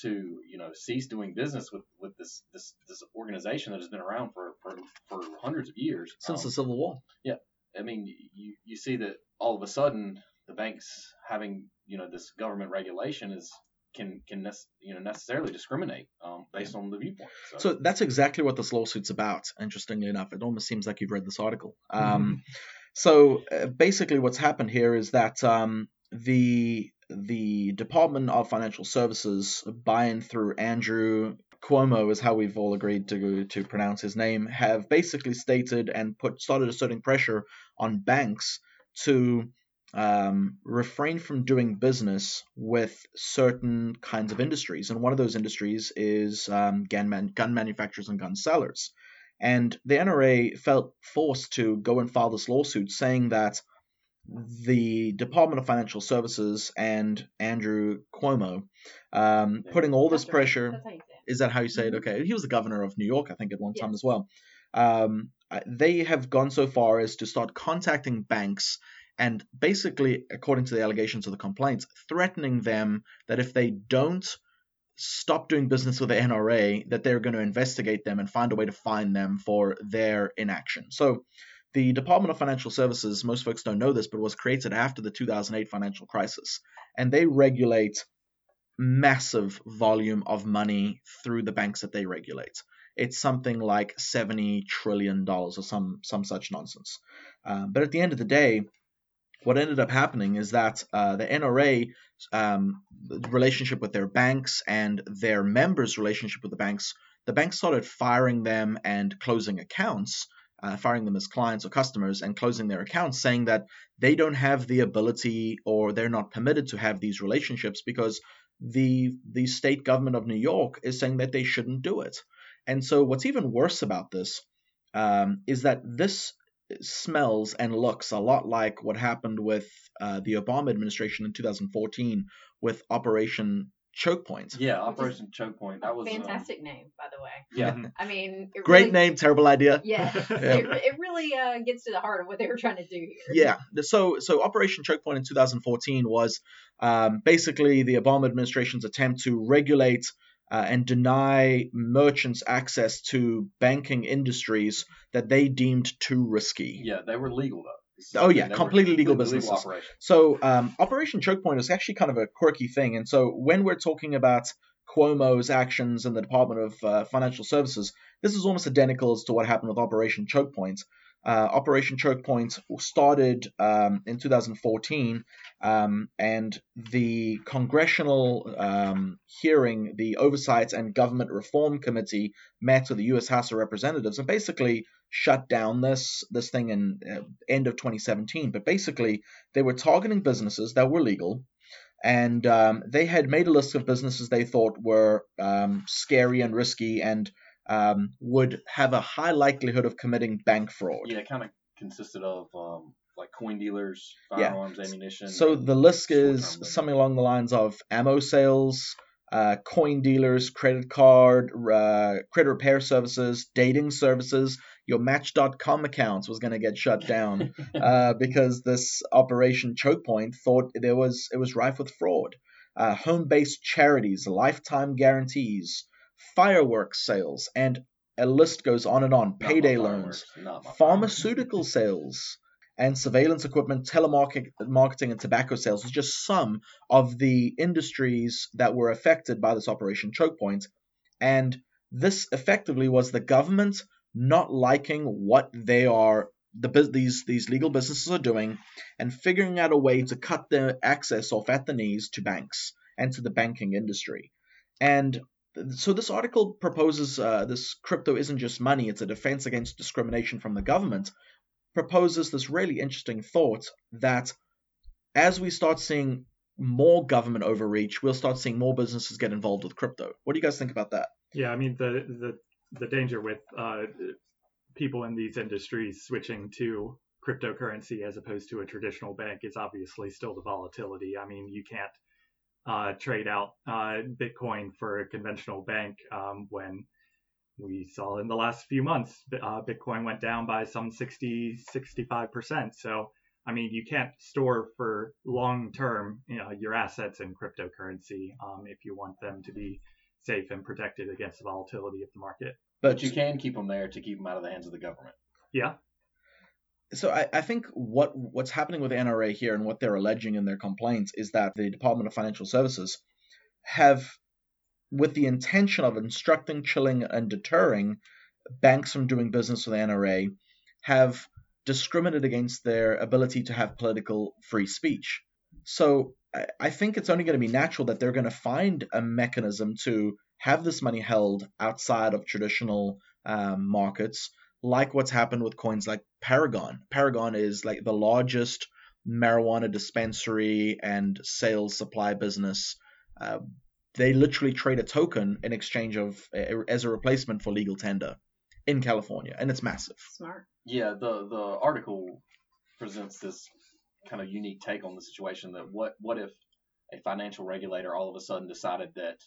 [SPEAKER 4] to you know cease doing business with with this this this organization that has been around for for, for hundreds of years
[SPEAKER 3] Since
[SPEAKER 4] um,
[SPEAKER 3] the Civil War.
[SPEAKER 4] Yeah, I mean, you you see that all of a sudden the banks having you know this government regulation is can can you know necessarily discriminate um, based on the viewpoint. So,
[SPEAKER 3] So that's exactly what this lawsuit's about. Interestingly enough, it almost seems like you've read this article. Um, so uh, basically, what's happened here is that um, the the Department of Financial Services, by and through Andrew Cuomo, is how we've all agreed to to pronounce his name, have basically stated and put started asserting pressure on banks to um, refrain from doing business with certain kinds of industries. And one of those industries is um, gun, man- gun manufacturers and gun sellers. And the NRA felt forced to go and file this lawsuit saying that the Department of Financial Services and Andrew Cuomo um, putting all this pressure.
[SPEAKER 2] That's how you say it.
[SPEAKER 3] Is that how you say it?
[SPEAKER 2] Mhm.
[SPEAKER 3] Okay. He was the governor of New York, I think, at one time
[SPEAKER 2] Yes.
[SPEAKER 3] as well. Um, they have gone so far as to start contacting banks and basically, according to the allegations of the complaints, threatening them that if they don't stop doing business with the NRA, that they're going to investigate them and find a way to fine them for their inaction. So, the Department of Financial Services, most folks don't know this, but was created after the 2008 financial crisis, and they regulate massive volume of money through the banks that they regulate. It's something like 70 trillion dollars or some some such nonsense. Uh, but at the end of the day, what ended up happening is that uh, the NRA um, relationship with their banks and their members' relationship with the banks, the banks started firing them and closing accounts, uh, firing them as clients or customers and closing their accounts, saying that they don't have the ability or they're not permitted to have these relationships because the the state government of New York is saying that they shouldn't do it. And so, what's even worse about this um, is that this smells and looks a lot like what happened with uh, the Obama administration in 2014 with Operation Choke Point.
[SPEAKER 4] yeah, Operation Choke Point. That was um,
[SPEAKER 2] Fantastic name, by the way.
[SPEAKER 4] yeah,
[SPEAKER 2] I mean, it
[SPEAKER 3] Great
[SPEAKER 2] really,
[SPEAKER 3] name, terrible idea.
[SPEAKER 2] Yeah,
[SPEAKER 3] Yeah.
[SPEAKER 2] It, it really uh, gets to the heart of what they were trying to do here.
[SPEAKER 3] Yeah. So so Operation Choke Point in 2014 was um, basically the Obama administration's attempt to regulate uh, and deny merchants access to banking industries that they deemed too risky.
[SPEAKER 4] Yeah, they were legal though.
[SPEAKER 3] Oh, yeah, completely legal businesses. So um, Operation Choke Point is actually kind of a quirky thing. And so when we're talking about Cuomo's actions in the Department of uh, Financial Services, this is almost identical as to what happened with Operation Choke Point. Uh, Operation Choke Point started um, in 2014, um, and the congressional um, hearing, the Oversight and Government Reform Committee, met with the U.S. House of Representatives and basically shut down this this thing in uh, end of 2017. But basically, they were targeting businesses that were legal, and um, they had made a list of businesses they thought were um, scary and risky and um, would have a high likelihood of committing bank fraud.
[SPEAKER 4] Yeah, it kind of consisted of um, like coin dealers,
[SPEAKER 3] Yeah.
[SPEAKER 4] firearms, ammunition.
[SPEAKER 3] So the list is something along the lines of ammo sales, uh, coin dealers, credit card, uh, credit repair services, dating services. Your Match.com accounts was going to get shut down uh, because this Operation Choke Point thought there was it was rife with fraud. Uh, home-based charities, lifetime guarantees, fireworks sales, and a list goes on and on. Payday loans,
[SPEAKER 4] not my fireworks.
[SPEAKER 3] pharmaceutical sales and surveillance equipment, telemarketing marketing, and tobacco sales is just some of the industries that were affected by this Operation Choke Point. And this effectively was the government not liking what they are the these these legal businesses are doing and figuring out a way to cut their access off at the knees to banks and to the banking industry. And so this article proposes uh, this crypto isn't just money; it's a defense against discrimination from the government. Proposes this really interesting thought that as we start seeing more government overreach, we'll start seeing more businesses get involved with crypto. What do you guys think about that?
[SPEAKER 1] Yeah, I mean the the the danger with uh, people in these industries switching to cryptocurrency as opposed to a traditional bank is obviously still the volatility. I mean, you can't uh, trade out uh, Bitcoin for a conventional bank um, when we saw in the last few months uh, Bitcoin went down by some 60 65%. So I mean, you can't store for long term you know, your assets in cryptocurrency um, if you want them to be safe and protected against the volatility of the market.
[SPEAKER 4] But you can keep them there to keep them out of the hands of the government.
[SPEAKER 1] Yeah.
[SPEAKER 3] So I, I think what what's happening with NRA here and what they're alleging in their complaints is that the Department of Financial Services have, with the intention of instructing, chilling, and deterring banks from doing business with NRA, have discriminated against their ability to have political free speech. So I, I think it's only going to be natural that they're going to find a mechanism to have this money held outside of traditional um, markets like what's happened with coins like Paragon. Paragon is like the largest marijuana dispensary and sales supply business. Uh, they literally trade a token in exchange of as a replacement for legal tender in California, and it's massive.
[SPEAKER 2] Smart.
[SPEAKER 4] Yeah, the the article presents this kind of unique take on the situation that what what if a financial regulator all of a sudden decided that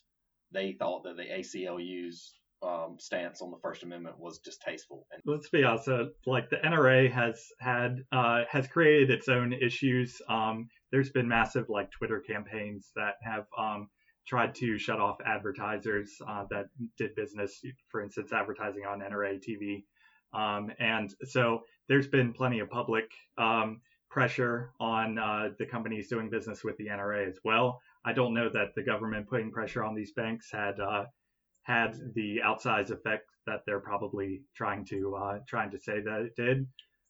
[SPEAKER 4] they thought that the ACLU's um, stance on the First Amendment was distasteful. And
[SPEAKER 1] Let's be honest. Uh, like the NRA has had uh, has created its own issues. Um, there's been massive like Twitter campaigns that have um, tried to shut off advertisers uh, that did business, for instance, advertising on NRA TV. Um, and so there's been plenty of public um, pressure on uh, the companies doing business with the NRA as well. I don't know that the government putting pressure on these banks had uh, had the outsized effect that they're probably trying to uh, trying to say that it did.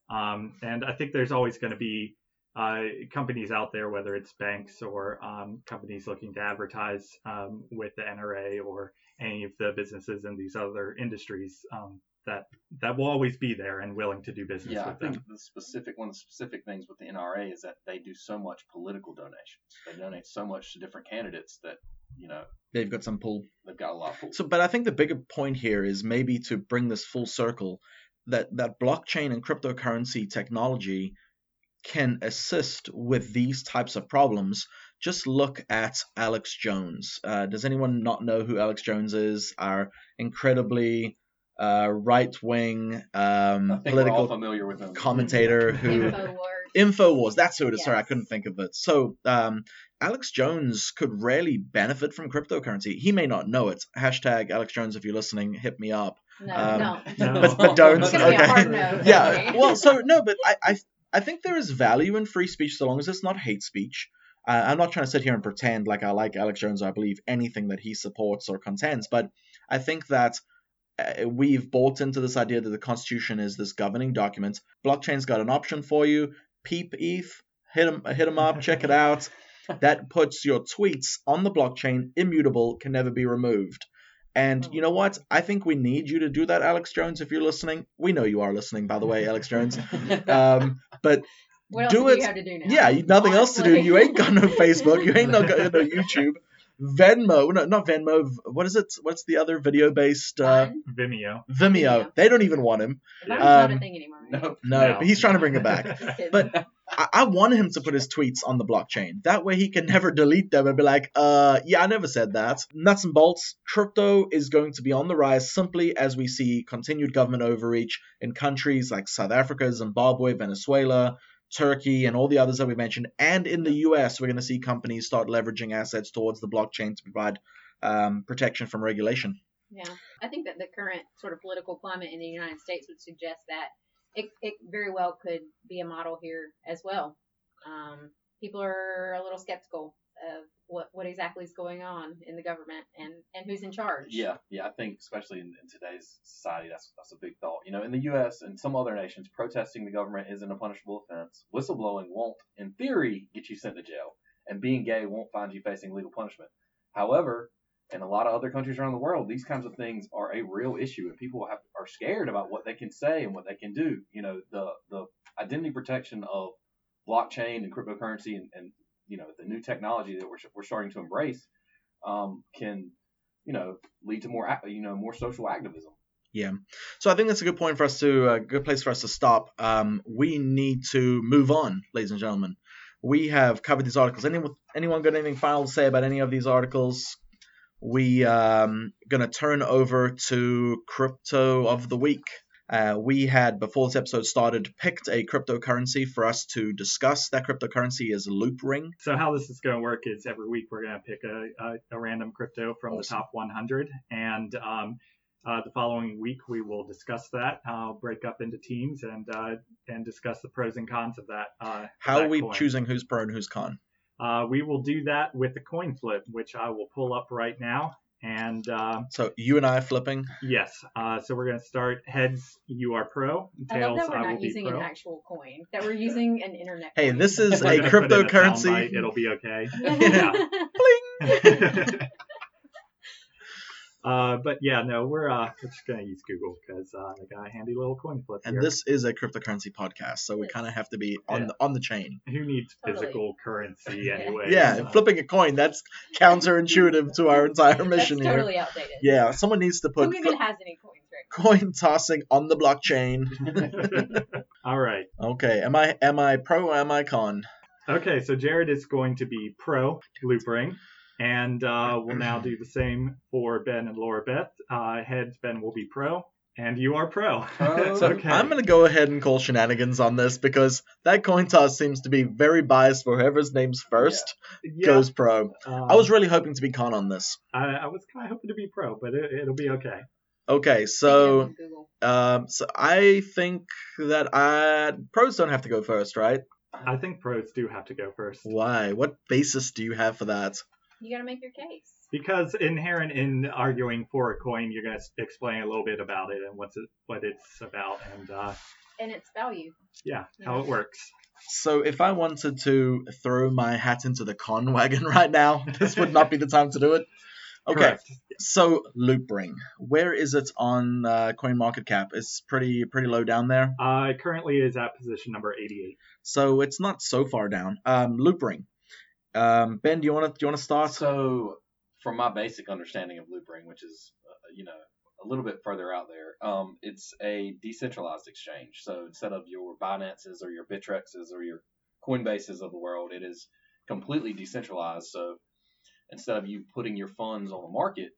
[SPEAKER 1] Um, and I think there's always going to be uh, companies out there, whether it's banks or um, companies looking to advertise um, with the NRA or any of the businesses in these other industries, um, that that will always be there and willing to do business
[SPEAKER 4] yeah, I
[SPEAKER 1] with them.
[SPEAKER 4] think the specific one of the specific things with the NRA is that they do so much political donations. They donate so much to different candidates that you know
[SPEAKER 3] They've got some pull.
[SPEAKER 4] they've got a lot of pull.
[SPEAKER 3] So, but I think the bigger point here is maybe to bring this full circle that that blockchain and cryptocurrency technology can assist with these types of problems. Just look at Alex Jones. Uh, does anyone not know who Alex Jones is? Our incredibly uh, right-wing um,
[SPEAKER 4] think we're all
[SPEAKER 3] political
[SPEAKER 4] familiar with them.
[SPEAKER 3] commentator who
[SPEAKER 2] Infowars.
[SPEAKER 3] Infowars, that's who it is. Sorry, I couldn't think of it. So, um, Alex Jones could really benefit from cryptocurrency. He may not know it. Hashtag Alex Jones, if you're listening, hit me up.
[SPEAKER 2] No,
[SPEAKER 3] Um,
[SPEAKER 2] no.
[SPEAKER 1] No.
[SPEAKER 3] But, but don't.
[SPEAKER 2] It's gonna be a
[SPEAKER 3] okay.
[SPEAKER 2] hard no.
[SPEAKER 3] yeah.
[SPEAKER 2] Sorry.
[SPEAKER 3] Well, so no, but I, I, I think there is value in free speech so long as it's not hate speech. Uh, I'm not trying to sit here and pretend like I like Alex Jones or I believe anything that he supports or contends, but I think that uh, we've bought into this idea that the Constitution is this governing document. Blockchain's got an option for you. Peepeth, hit them, hit 'em up, check it out. That puts your tweets on the blockchain, immutable, can never be removed. And you know what? I think we need you to do that, Alex Jones, if you're listening. We know you are listening, by the way, Alex Jones. Um, but
[SPEAKER 2] What else
[SPEAKER 3] do
[SPEAKER 2] do,
[SPEAKER 3] it-
[SPEAKER 2] you have to do now?
[SPEAKER 3] yeah, you, nothing else to do. You ain't got no Facebook. You ain't no, got no YouTube. Venmo, no, not Venmo. What is it? What's the other video-based uh,
[SPEAKER 1] Vimeo.
[SPEAKER 3] Vimeo?
[SPEAKER 2] Vimeo.
[SPEAKER 3] They don't even want him.
[SPEAKER 2] Vine's not
[SPEAKER 3] Um,
[SPEAKER 2] a thing anymore.
[SPEAKER 4] no.
[SPEAKER 3] No,
[SPEAKER 1] No.
[SPEAKER 3] but he's trying to bring it back. But I, I want him to put his tweets on the blockchain. That way he can never delete them and be like, uh, yeah, I never said that. Nuts and bolts, crypto is going to be on the rise simply as we see continued government overreach in countries like South Africa, Zimbabwe, Venezuela, Turkey, and all the others that we mentioned. And in the US, we're going to see companies start leveraging assets towards the blockchain to provide um, protection from regulation.
[SPEAKER 2] Yeah, I think that the current sort of political climate in the United States would suggest that it, it very well could be a model here as well. Um, people are a little skeptical of what, what exactly is going on in the government and, and who's in charge.
[SPEAKER 4] Yeah, yeah, I think especially in, in today's society, that's that's a big thought. You know, in the U.S. and some other nations, protesting the government isn't a punishable offense. Whistleblowing won't, in theory, get you sent to jail, and being gay won't find you facing legal punishment. However, in a lot of other countries around the world, these kinds of things are a real issue, and people have are scared about what they can say and what they can do. You know, the the identity protection of blockchain and cryptocurrency and, and you know the new technology that we're we're starting to embrace um, can you know lead to more you know more social activism.
[SPEAKER 3] Yeah, so I think that's a good point for us to a good place for us to stop. Um, we need to move on, ladies and gentlemen. We have covered these articles. Anyone, anyone got anything final to say about any of these articles? We um gonna turn over to crypto of the week. Uh, we had before this episode started picked a cryptocurrency for us to discuss. That cryptocurrency is Loopring.
[SPEAKER 1] So how this is going to work is every week we're going to pick a, a, a random crypto from
[SPEAKER 3] Awesome.
[SPEAKER 1] the top 100, and um, uh, the following week we will discuss that. I'll break up into teams and uh, and discuss the pros and cons of that. Uh,
[SPEAKER 3] How
[SPEAKER 1] that
[SPEAKER 3] are we
[SPEAKER 1] coin.
[SPEAKER 3] choosing who's pro and who's con?
[SPEAKER 1] Uh, we will do that with the coin flip, which I will pull up right now. And uh,
[SPEAKER 3] So you and I flipping.
[SPEAKER 1] yes, uh, so we're going to start heads. You are pro. Tails.
[SPEAKER 2] I love
[SPEAKER 1] Tails.
[SPEAKER 2] that we're
[SPEAKER 1] will
[SPEAKER 2] not using
[SPEAKER 1] pro.
[SPEAKER 2] an actual coin, that we're using an internet
[SPEAKER 3] Hey,
[SPEAKER 2] coin.
[SPEAKER 3] this is a
[SPEAKER 1] gonna put in a
[SPEAKER 3] cryptocurrency.
[SPEAKER 1] It'll be okay.
[SPEAKER 2] Yeah.
[SPEAKER 1] uh, but yeah, no, we're uh, just gonna use Google because uh, I got a handy little coin flip
[SPEAKER 3] And
[SPEAKER 1] here.
[SPEAKER 3] this is a cryptocurrency podcast, so we kind of have to be on
[SPEAKER 1] Yeah.
[SPEAKER 3] the on the chain.
[SPEAKER 1] Who needs
[SPEAKER 2] Totally.
[SPEAKER 1] physical currency anyway?
[SPEAKER 3] Yeah,
[SPEAKER 1] Uh,
[SPEAKER 3] flipping a coin, that's counterintuitive to our entire
[SPEAKER 2] That's
[SPEAKER 3] mission here.
[SPEAKER 2] totally outdated.
[SPEAKER 3] Yeah, someone needs to put.
[SPEAKER 2] Who
[SPEAKER 3] put
[SPEAKER 2] even
[SPEAKER 3] flip-
[SPEAKER 2] has any coins right
[SPEAKER 3] coin tossing on the blockchain.
[SPEAKER 1] All right.
[SPEAKER 3] Okay, am I am I pro or am I con?
[SPEAKER 1] Okay, so Jared is going to be pro Loopring, and uh, we'll now do the same for Ben and Laura Beth. Uh, heads, Ben will be pro, and you are pro. It's
[SPEAKER 4] Oh.
[SPEAKER 1] okay.
[SPEAKER 3] I'm gonna go ahead and call shenanigans on this because that coin toss seems to be very biased for whoever's name's first
[SPEAKER 1] Yeah,
[SPEAKER 3] goes pro.
[SPEAKER 1] um,
[SPEAKER 3] I was really hoping to be con on this.
[SPEAKER 1] I, I was kind of hoping to be pro, but it, it'll be okay.
[SPEAKER 3] Okay, so
[SPEAKER 2] Speaking
[SPEAKER 3] um, so I think that I pros don't have to go first, right?
[SPEAKER 1] I think pros do have to go first.
[SPEAKER 3] Why? What basis do you have for that?
[SPEAKER 2] You gotta make your case.
[SPEAKER 1] Because inherent in arguing for a coin, you're going to explain a little bit about it and what's it, what it's about, and uh,
[SPEAKER 2] And its value.
[SPEAKER 1] yeah, how it works.
[SPEAKER 3] So if I wanted to throw my hat into the con wagon right now, this would not be the time to do it. Okay,
[SPEAKER 1] Correct.
[SPEAKER 3] so Loopring, where is it on uh, CoinMarketCap? It's pretty pretty low down there.
[SPEAKER 1] Uh, it currently is at position number 88.
[SPEAKER 3] So it's not so far down. Um, Loopring. Um, ben, do you want to do you want to start?
[SPEAKER 4] So, from my basic understanding of Loopring, which is uh, you know a little bit further out there, um, it's a decentralized exchange. So instead of your Binances or your Bittrexes or your Coinbases of the world, it is completely decentralized. So instead of you putting your funds on the market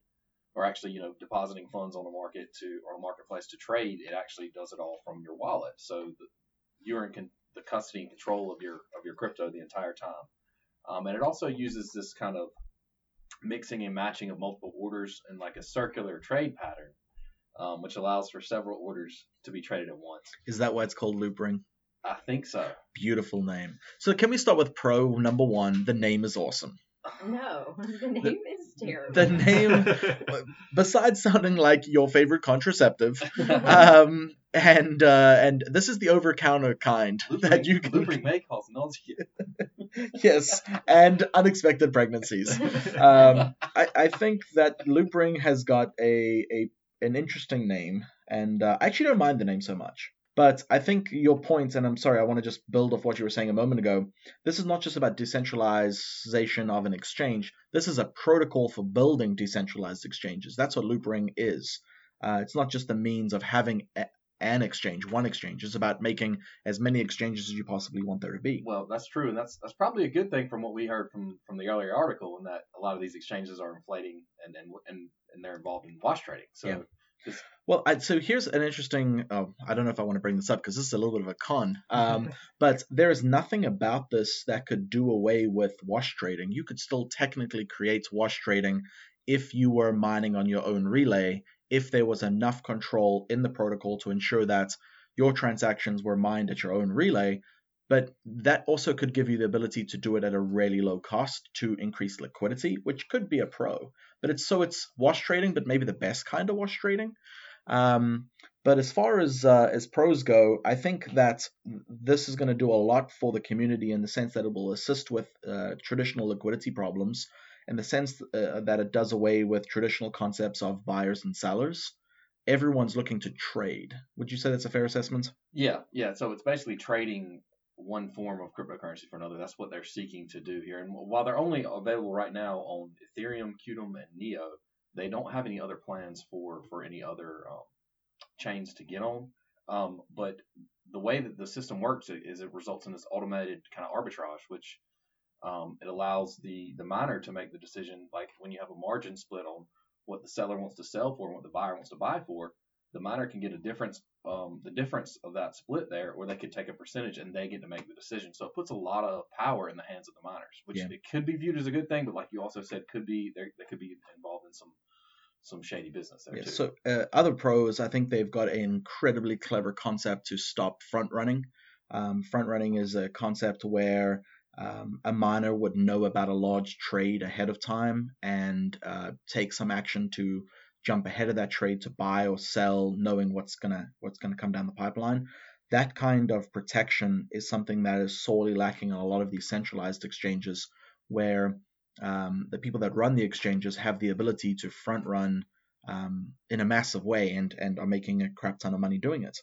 [SPEAKER 4] or actually you know depositing funds on the market to or a marketplace to trade, it actually does it all from your wallet. So the, you're in con- the custody and control of your of your crypto the entire time. Um, and it also uses this kind of mixing and matching of multiple orders in like a circular trade pattern, um, which allows for several orders to be traded at once.
[SPEAKER 3] Is that why it's called Loopring?
[SPEAKER 4] I think so.
[SPEAKER 3] Beautiful name. So can we start with pro number one? The name is awesome.
[SPEAKER 2] No, the name is terrible.
[SPEAKER 3] The name, besides sounding like your favorite contraceptive, um, and uh, and this is the over counter kind that you can
[SPEAKER 4] Loopring may cause nausea.
[SPEAKER 3] yes, and unexpected pregnancies. Um, I, I think that Loopring has got a, a an interesting name, and uh, I actually don't mind the name so much. But I think your point, and I'm sorry, I want to just build off what you were saying a moment ago. This is not just about decentralization of an exchange. This is a protocol for building decentralized exchanges. That's what Loopring is. Uh, it's not just the means of having a, an exchange, one exchange. It's about making as many exchanges as you possibly want there to be.
[SPEAKER 4] Well, that's true, and that's that's probably a good thing from what we heard from from the earlier article, in that a lot of these exchanges are inflating and and and, and they're involved in wash trading. So.
[SPEAKER 3] Yeah. Well, I, so here's an interesting. Oh, I don't know if I want to bring this up because this is a little bit of a con. Um, but there is nothing about this that could do away with wash trading. You could still technically create wash trading if you were mining on your own relay, if there was enough control in the protocol to ensure that your transactions were mined at your own relay. But that also could give you the ability to do it at a really low cost to increase liquidity, which could be a pro. But it's so it's wash trading, but maybe the best kind of wash trading. Um, but as far as uh, as pros go, I think that this is going to do a lot for the community in the sense that it will assist with uh, traditional liquidity problems, in the sense uh, that it does away with traditional concepts of buyers and sellers. Everyone's looking to trade. Would you say that's a fair assessment?
[SPEAKER 4] yeah, yeah. So it's basically trading one form of cryptocurrency for another. That's what they're seeking to do here. And while they're only available right now on Ethereum, Qtum, and Neo, they don't have any other plans for for any other um, chains to get on. Um, but the way that the system works is it results in this automated kind of arbitrage, which um, it allows the the miner to make the decision, like when you have a margin split on what the seller wants to sell for and what the buyer wants to buy for, the miner can get a difference, um, the difference of that split there, or they could take a percentage and they get to make the decision. So it puts a lot of power in the hands of the miners, which
[SPEAKER 3] Yeah.
[SPEAKER 4] it could be viewed as a good thing, but like you also said, could be they they could be involved in some some shady business there
[SPEAKER 3] Yeah,
[SPEAKER 4] too.
[SPEAKER 3] so uh, other pros, I think they've got an incredibly clever concept to stop front running. Um, front running is a concept where um, a miner would know about a large trade ahead of time and uh, take some action to jump ahead of that trade to buy or sell, knowing what's gonna what's gonna come down the pipeline. That kind of protection is something that is sorely lacking on a lot of these centralized exchanges, where um, the people that run the exchanges have the ability to front run um, in a massive way and and are making a crap ton of money doing it.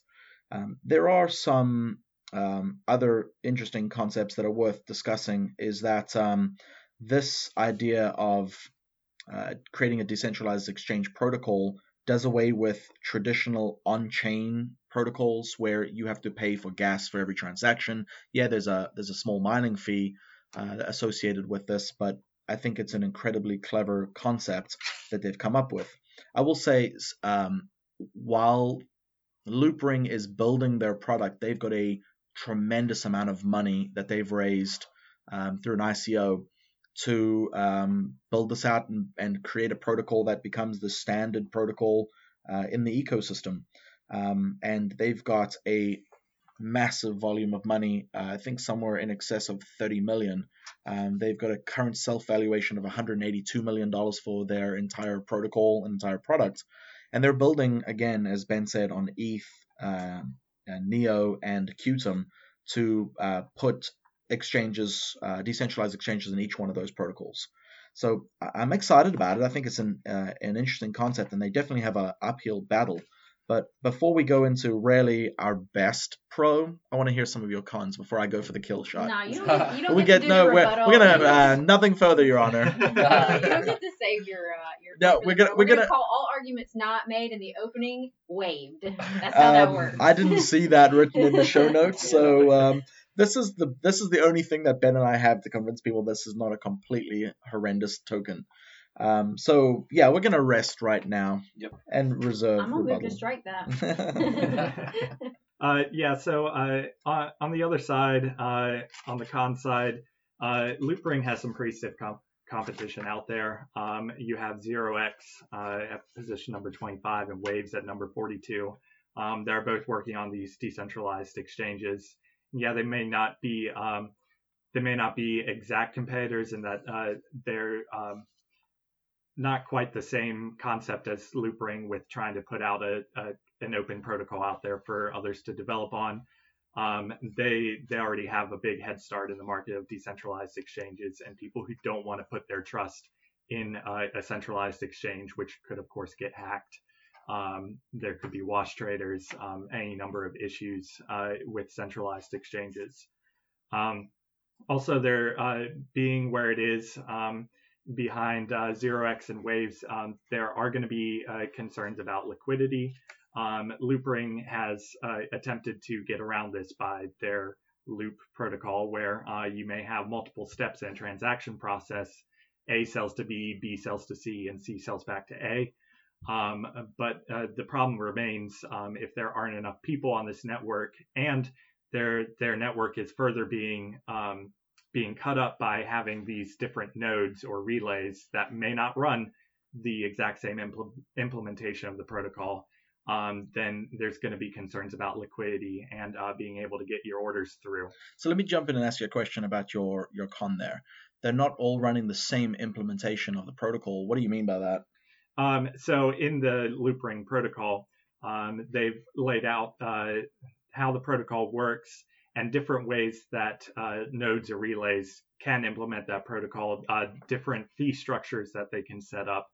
[SPEAKER 3] Um, there are some um, other interesting concepts that are worth discussing. Is that um, this idea of uh, creating a decentralized exchange protocol does away with traditional on-chain protocols where you have to pay for gas for every transaction. Yeah, there's a there's a small mining fee uh, associated with this, but I think it's an incredibly clever concept that they've come up with. I will say, um, while Loopring is building their product, they've got a tremendous amount of money that they've raised um, through an ICO to um, build this out and, and, create a protocol that becomes the standard protocol uh, in the ecosystem. Um, and they've got a massive volume of money, uh, I think somewhere in excess of 30 million. Um, they've got a current self valuation of 182 million dollars for their entire protocol and entire product, and they're building again, as Ben said, on ETH, uh, Neo, and Qtum to uh, put exchanges, uh, decentralized exchanges, in each one of those protocols. So I'm excited about it. I think it's an uh, an interesting concept, and they definitely have a uphill battle. But before we go into really our best pro, I want to hear some of your cons before I go for the kill shot.
[SPEAKER 2] No, you don't get, you don't
[SPEAKER 3] we
[SPEAKER 2] get,
[SPEAKER 3] get
[SPEAKER 2] to do
[SPEAKER 3] no, we're, we're gonna have uh, nothing further, Your Honor.
[SPEAKER 2] you don't get to save your uh, your.
[SPEAKER 3] No, we're gonna-
[SPEAKER 2] We're,
[SPEAKER 3] we're
[SPEAKER 2] gonna,
[SPEAKER 3] gonna-
[SPEAKER 2] call all arguments not made in the opening waived. That's how that
[SPEAKER 3] Um,
[SPEAKER 2] works.
[SPEAKER 3] I didn't see that written in the show notes, so um, this is the this is the only thing that Ben and I have to convince people this is not a completely horrendous token. Um, so yeah, we're gonna rest right now
[SPEAKER 4] Yep.
[SPEAKER 3] and reserve
[SPEAKER 2] I'm gonna move
[SPEAKER 3] rebuttal.
[SPEAKER 2] to strike that.
[SPEAKER 1] Uh, yeah, so uh, on, on the other side, uh, on the con side, uh, Loopring has some pretty stiff comp- competition out there. Um, you have Zero X uh, at position number 25 and Waves at number 42. Um, they're both working on these decentralized exchanges. Yeah, they may not be um, they may not be exact competitors in that uh, they're um, not quite the same concept as Loopring with trying to put out a, a an open protocol out there for others to develop on. Um, they they already have a big head start in the market of decentralized exchanges and people who don't want to put their trust in uh, a centralized exchange, which could of course get hacked. Um, there could be wash traders, um, any number of issues uh, with centralized exchanges. Um, also, there uh, being where it is um, behind uh, 0x and Waves, um, there are going to be uh, concerns about liquidity. Um, Loopring has uh, attempted to get around this by their loop protocol, where uh, you may have multiple steps in transaction process. A sells to B, B sells to C, and C sells back to A. Um, but uh, the problem remains um, if there aren't enough people on this network, and their their network is further being um, being cut up by having these different nodes or relays that may not run the exact same impl- implementation of the protocol um, then there's going to be concerns about liquidity and uh, being able to get your orders through.
[SPEAKER 3] So let me jump in and ask you a question about your your con there. They're not all running the same implementation of the protocol. What do you mean by that?
[SPEAKER 1] Um, so in the Loopring protocol, um, they've laid out uh, how the protocol works and different ways that uh, nodes or relays can implement that protocol, uh, different fee structures that they can set up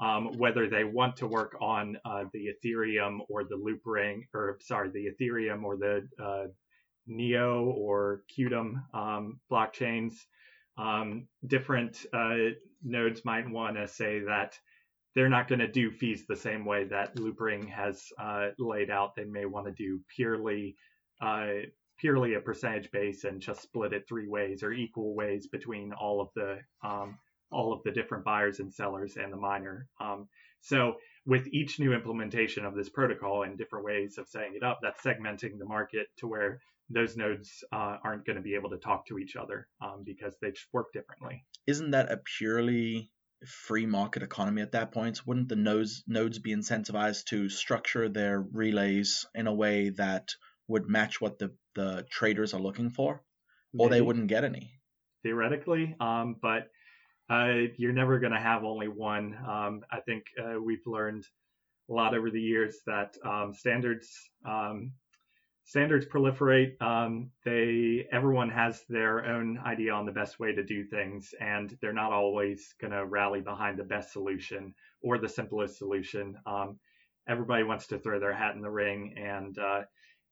[SPEAKER 1] um, whether they want to work on uh, the Ethereum or the Loopring, or sorry, the Ethereum or the uh, Neo or Qtum um, blockchains. Um, different uh, nodes might want to say that they're not going to do fees the same way that Loopring has uh, laid out. They may want to do purely uh, purely a percentage base and just split it three ways or equal ways between all of the um, all of the different buyers and sellers and the miner. Um, so with each new implementation of this protocol and different ways of setting it up, that's segmenting the market to where those nodes uh, aren't going to be able to talk to each other um, because they work differently.
[SPEAKER 3] Isn't that a purely free market economy at that point? Wouldn't the nodes nodes be incentivized to structure their relays in a way that would match what the, the traders are looking for, or Maybe. they wouldn't get any?
[SPEAKER 1] Theoretically, um, but uh, you're never going to have only one. Um, I think uh, we've learned a lot over the years that um, standards um, standards proliferate. Um, they everyone has their own idea on the best way to do things, and they're not always going to rally behind the best solution or the simplest solution. Um, everybody wants to throw their hat in the ring, and uh,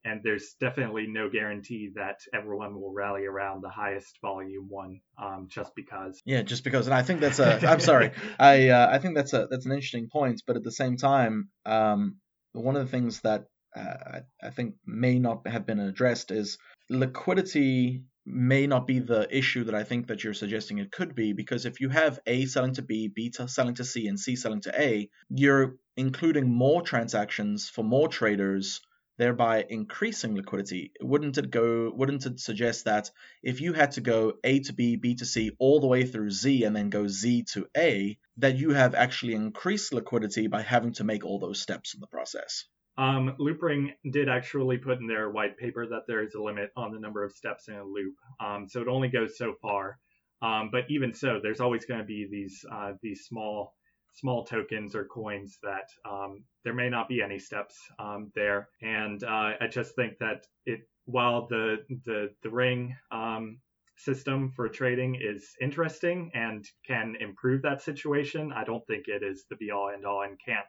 [SPEAKER 1] and there's definitely no guarantee that everyone will rally around the highest volume one um, just because.
[SPEAKER 3] Yeah, just because, and I think that's a. I'm sorry, I uh, I think that's a that's an interesting point, but at the same time, um, one of the things that uh, I think may not have been addressed is liquidity may not be the issue that I think that you're suggesting it could be because if you have A selling to B, B selling to C, and C selling to A, you're including more transactions for more traders thereby increasing liquidity. Wouldn't it go wouldn't it suggest that if you had to go A to B, B to C all the way through Z and then go Z to A, that you have actually increased liquidity by having to make all those steps in the process?
[SPEAKER 1] Um, Loopring did actually put in their white paper that there is a limit on the number of steps in a loop. Um, so it only goes so far. Um, but even so, there's always going to be these uh, these small small tokens or coins that um, there may not be any steps um, there. And uh, I just think that it while the the the ring um, system for trading is interesting and can improve that situation, I don't think it is the be all end all and can't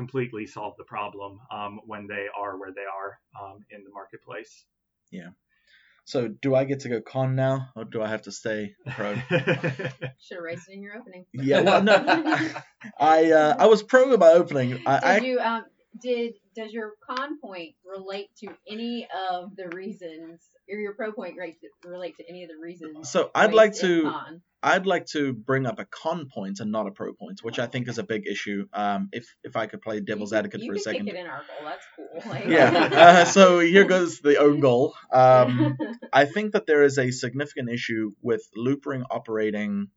[SPEAKER 1] completely solve the problem um, when they are where they are um, in the marketplace.
[SPEAKER 3] Yeah. So do I get to go con now, or do I have to stay pro?
[SPEAKER 2] Should have raised it in your opening.
[SPEAKER 3] Yeah, well, no, I uh, I was pro in my opening. I,
[SPEAKER 2] Did
[SPEAKER 3] I,
[SPEAKER 2] you um did does your con point relate to any of the reasons, or your pro point relate to, any of the reasons?
[SPEAKER 3] So I'd like to
[SPEAKER 2] con?
[SPEAKER 3] I'd like to bring up a con point and not a pro point, which I think is a big issue. Um, if if I could play devil's advocate for a
[SPEAKER 2] can
[SPEAKER 3] second.
[SPEAKER 2] Kick it in our goal. That's cool. Like,
[SPEAKER 3] yeah. Uh, so here goes the own goal. Um, I think that there is a significant issue with loopring operating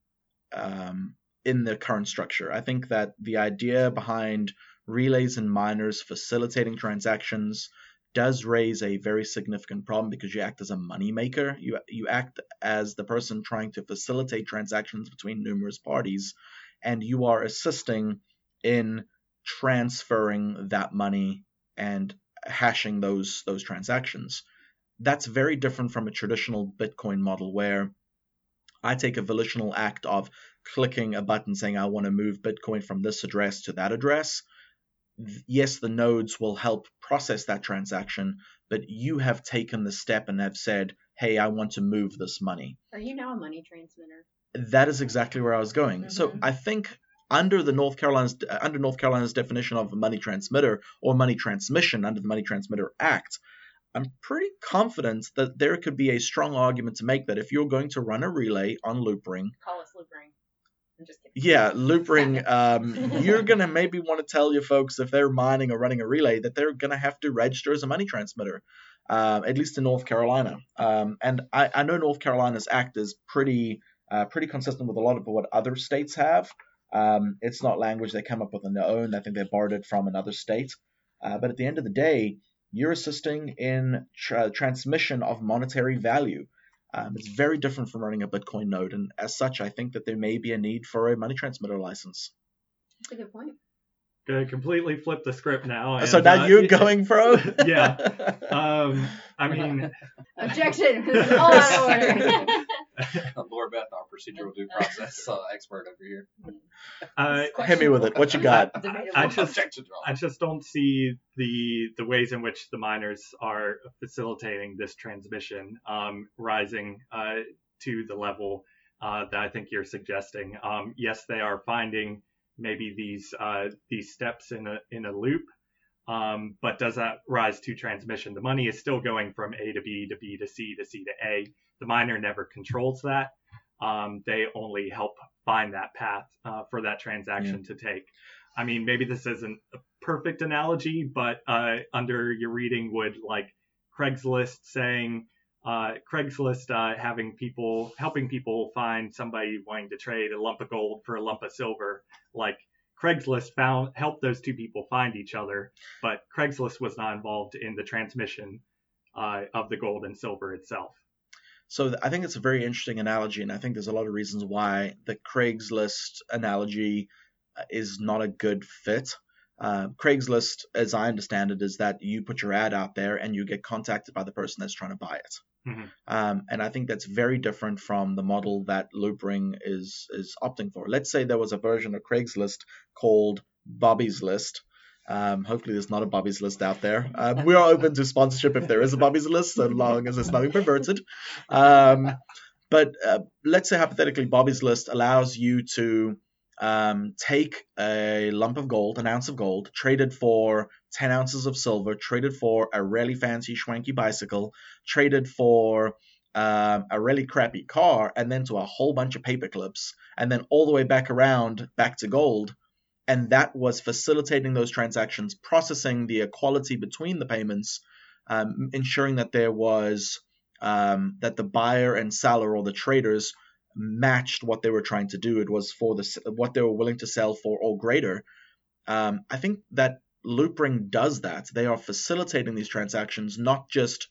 [SPEAKER 3] um, in the current structure. I think that the idea behind relays and miners facilitating transactions does raise a very significant problem because you act as a money maker. You you act as the person trying to facilitate transactions between numerous parties, and you are assisting in transferring that money and hashing those those transactions. That's very different from a traditional Bitcoin model where I take a volitional act of clicking a button saying I want to move Bitcoin from this address to that address. Yes, the nodes will help process that transaction, but you have taken the step and have said, "Hey, I want to move this money."
[SPEAKER 2] Are you now a money transmitter?
[SPEAKER 3] That is exactly where I was going. So
[SPEAKER 2] Mhm.
[SPEAKER 3] I think under the North Carolina's under North Carolina's definition of a money transmitter or money transmission under the Money Transmitter Act, I'm pretty confident that there could be a strong argument to make that if you're going to run a relay on Loopring,
[SPEAKER 2] Call us loop ring. I'm just kidding.
[SPEAKER 3] yeah, Loopring, um, you're gonna maybe want to tell your folks if they're mining or running a relay that they're gonna have to register as a money transmitter, uh, at least in North Carolina. Um, and I, I know North Carolina's act is pretty uh, pretty consistent with a lot of what other states have. Um, it's not language they come up with on their own. I think they borrowed it from another state. Uh, but at the end of the day, you're assisting in tra- transmission of monetary value. Um, it's very different from running a Bitcoin node, and as such, I think that there may be a need for a money transmitter license.
[SPEAKER 2] That's a good point.
[SPEAKER 1] Gonna completely flip the script now. And,
[SPEAKER 3] so now
[SPEAKER 1] uh,
[SPEAKER 3] you're going pro.
[SPEAKER 1] Yeah. Um, I mean,
[SPEAKER 2] Objection. All out of order.
[SPEAKER 4] Laura Beth, our procedural due process uh, expert over here.
[SPEAKER 1] uh,
[SPEAKER 3] Hit me with it. What you got?
[SPEAKER 2] Debatable.
[SPEAKER 1] I just- I just don't see the the ways in which the miners are facilitating this transmission um, rising uh, to the level uh, that I think you're suggesting. Um, yes, they are finding maybe these uh, these steps in a in a loop, um, but does that rise to transmission? The money is still going from A to B to B to C to C to A. The miner never controls that. Um, they only help find that path uh, for that transaction to take. I mean, maybe this isn't a perfect analogy, but uh, under your reading would like Craigslist saying uh, Craigslist uh, having people helping people find somebody wanting to trade a lump of gold for a lump of silver. Like Craigslist found helped those two people find each other, but Craigslist was not involved in the transmission uh, of the gold and silver itself.
[SPEAKER 3] So I think it's a very interesting analogy, and I think there's a lot of reasons why the Craigslist analogy uh, is not a good fit. Uh, Craigslist, as I understand it, is that you put your ad out there and you get contacted by the person that's trying to buy it.
[SPEAKER 1] Mhm.
[SPEAKER 3] Um, and I think that's very different from the model that Loopring is is opting for. Let's say there was a version of Craigslist called Bobby's List. Um, hopefully, there's not a Bobby's List out there. Um, we are open to sponsorship if there is a Bobby's List, so long as it's nothing perverted. Um, but uh, let's say hypothetically, Bobby's List allows you to um, take a lump of gold, an ounce of gold, traded for 10 ounces of silver, traded for a really fancy, schwanky bicycle, traded for um, a really crappy car, and then to a whole bunch of paper clips, and then all the way back around, back to gold. And that was facilitating those transactions, processing the equality between the payments, um, ensuring that there was um, that the buyer and seller or the traders matched what they were trying to do. It was for the what they were willing to sell for or greater. Um, I think that Loopring does that. They are facilitating these transactions, not just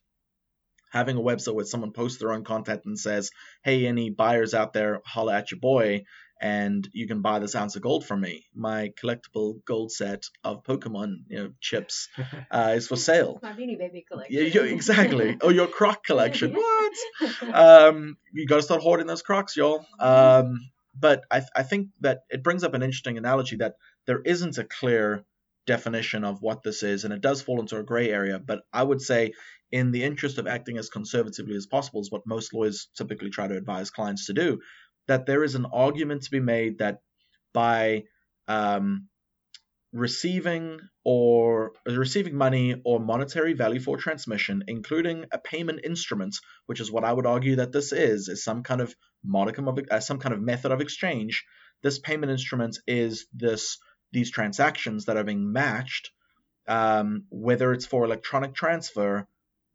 [SPEAKER 3] having a website where someone posts their own content and says, "Hey, any buyers out there, holla at your boy." And you can buy this ounce of gold from me. My collectible gold set of Pokemon you know, chips uh, is for sale.
[SPEAKER 2] My Beanie Baby collection.
[SPEAKER 3] Yeah, you- exactly. Oh, your Croc collection. What? um, you got to start hoarding those Crocs, y'all. Um, but I, I think that it brings up an interesting analogy that there isn't a clear definition of what this is, and it does fall into a gray area. But I would say, in the interest of acting as conservatively as possible, is what most lawyers typically try to advise clients to do, that there is an argument to be made that by um, receiving or receiving money or monetary value for transmission, including a payment instrument, which is what I would argue that this is, is some kind of modicum of uh, some kind of method of exchange. This payment instrument is this these transactions that are being matched, um, whether it's for electronic transfer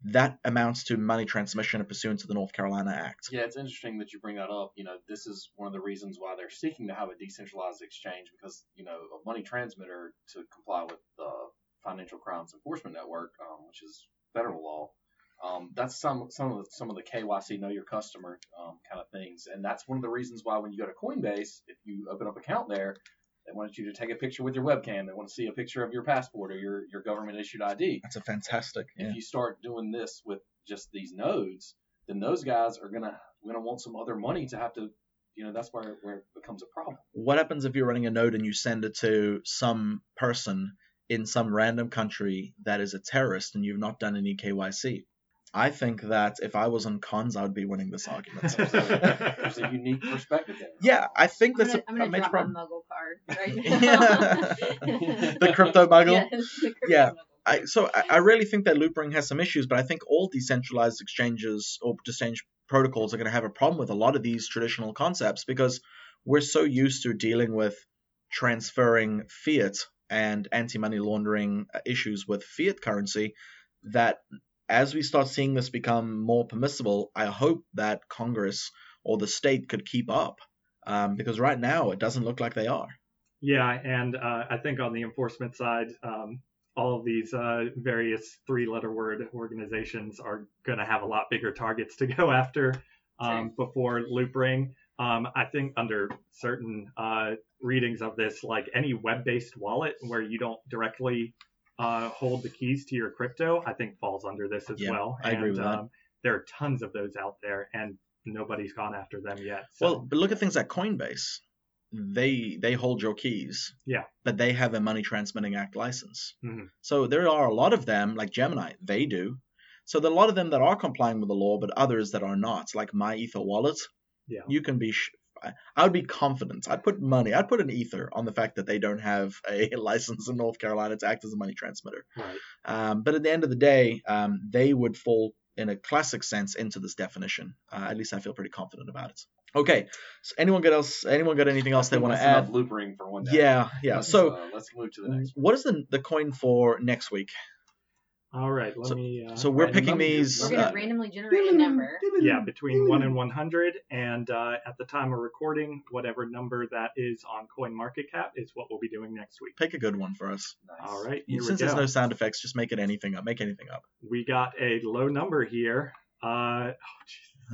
[SPEAKER 3] that amounts to money transmission pursuant to the North Carolina Act.
[SPEAKER 4] Yeah, it's interesting that you bring that up. You know, this is one of the reasons why they're seeking to have a decentralized exchange because, you know, a money transmitter to comply with the Financial Crimes Enforcement Network, um, which is federal law. Um, that's some some of the, some of the KYC know your customer um, kind of things, and that's one of the reasons why when you go to Coinbase, if you open up an account there, they want you to take a picture with your webcam. They want to see a picture of your passport or your, your government issued ID.
[SPEAKER 3] That's a fantastic. Yeah.
[SPEAKER 4] If you start doing this with just these nodes, then those guys are gonna gonna want some other money to have to you know that's where, where it becomes a problem.
[SPEAKER 3] What happens if you're running a node and you send it to some person in some random country that is a terrorist and you've not done any KYC? I think that if I was on cons, I would be winning this argument.
[SPEAKER 4] There's a unique perspective there.
[SPEAKER 3] Yeah, I think
[SPEAKER 2] I'm
[SPEAKER 3] that's
[SPEAKER 2] gonna,
[SPEAKER 3] a,
[SPEAKER 2] I'm
[SPEAKER 3] a
[SPEAKER 2] gonna
[SPEAKER 3] major
[SPEAKER 2] drop
[SPEAKER 3] problem.
[SPEAKER 2] my muggle card right now.
[SPEAKER 3] The crypto muggle?
[SPEAKER 2] Yes, the crypto
[SPEAKER 3] Yeah.
[SPEAKER 2] muggle.
[SPEAKER 3] I, so I, I really think that Loopring has some issues, but I think all decentralized exchanges or exchange protocols are going to have a problem with a lot of these traditional concepts because we're so used to dealing with transferring fiat and anti-money laundering uh, issues with fiat currency that as we start seeing this become more permissible, I hope that Congress or the state could keep up um, because right now it doesn't look like they are.
[SPEAKER 1] Yeah, and uh, I think on the enforcement side, um, all of these uh, various three-letter word organizations are going to have a lot bigger targets to go after um, before Loopring. Um, I think under certain uh, readings of this, like any web-based wallet where you don't directly uh, hold the keys to your crypto, I think falls under this as
[SPEAKER 3] Yeah,
[SPEAKER 1] well.
[SPEAKER 3] I agree
[SPEAKER 1] and,
[SPEAKER 3] with that.
[SPEAKER 1] Um, there are tons of those out there, and nobody's gone after them yet. So.
[SPEAKER 3] Well, but look at things like Coinbase. They they hold your keys.
[SPEAKER 1] Yeah.
[SPEAKER 3] But they have a money transmitting act license.
[SPEAKER 1] Mhm.
[SPEAKER 3] So there are a lot of them, like Gemini, they do. So there are a lot of them that are complying with the law, but others that are not, like MyEtherWallet.
[SPEAKER 1] Yeah.
[SPEAKER 3] You can be. Sh- I- would be confident. I'd put money. I'd put an Ether on the fact that they don't have a license in North Carolina to act as a money transmitter.
[SPEAKER 1] right.
[SPEAKER 3] Um, but at the end of the day, um, they would fall in a classic sense into this definition. Uh, at least I feel pretty confident about it. Okay. So anyone got else? Anyone got anything else they want to add?
[SPEAKER 4] enough loopering for one day.
[SPEAKER 3] Yeah, yeah.
[SPEAKER 4] Let's,
[SPEAKER 3] So
[SPEAKER 4] uh, let's move to the next one.
[SPEAKER 3] what is the the coin for next week?
[SPEAKER 1] All right. Let
[SPEAKER 3] So-
[SPEAKER 1] me. Uh,
[SPEAKER 3] So we're picking
[SPEAKER 4] number.
[SPEAKER 3] these.
[SPEAKER 2] We're gonna
[SPEAKER 3] uh,
[SPEAKER 2] randomly generate a number.
[SPEAKER 1] yeah, between 1 and 100. And uh, at the time of recording, whatever number that is on CoinMarketCap is what we'll be doing next week.
[SPEAKER 3] pick a good one for us.
[SPEAKER 4] Nice.
[SPEAKER 1] All right, here
[SPEAKER 3] Since
[SPEAKER 1] we
[SPEAKER 3] there's no sound effects, just make it anything up. Make anything up.
[SPEAKER 1] We got a low number here. Uh,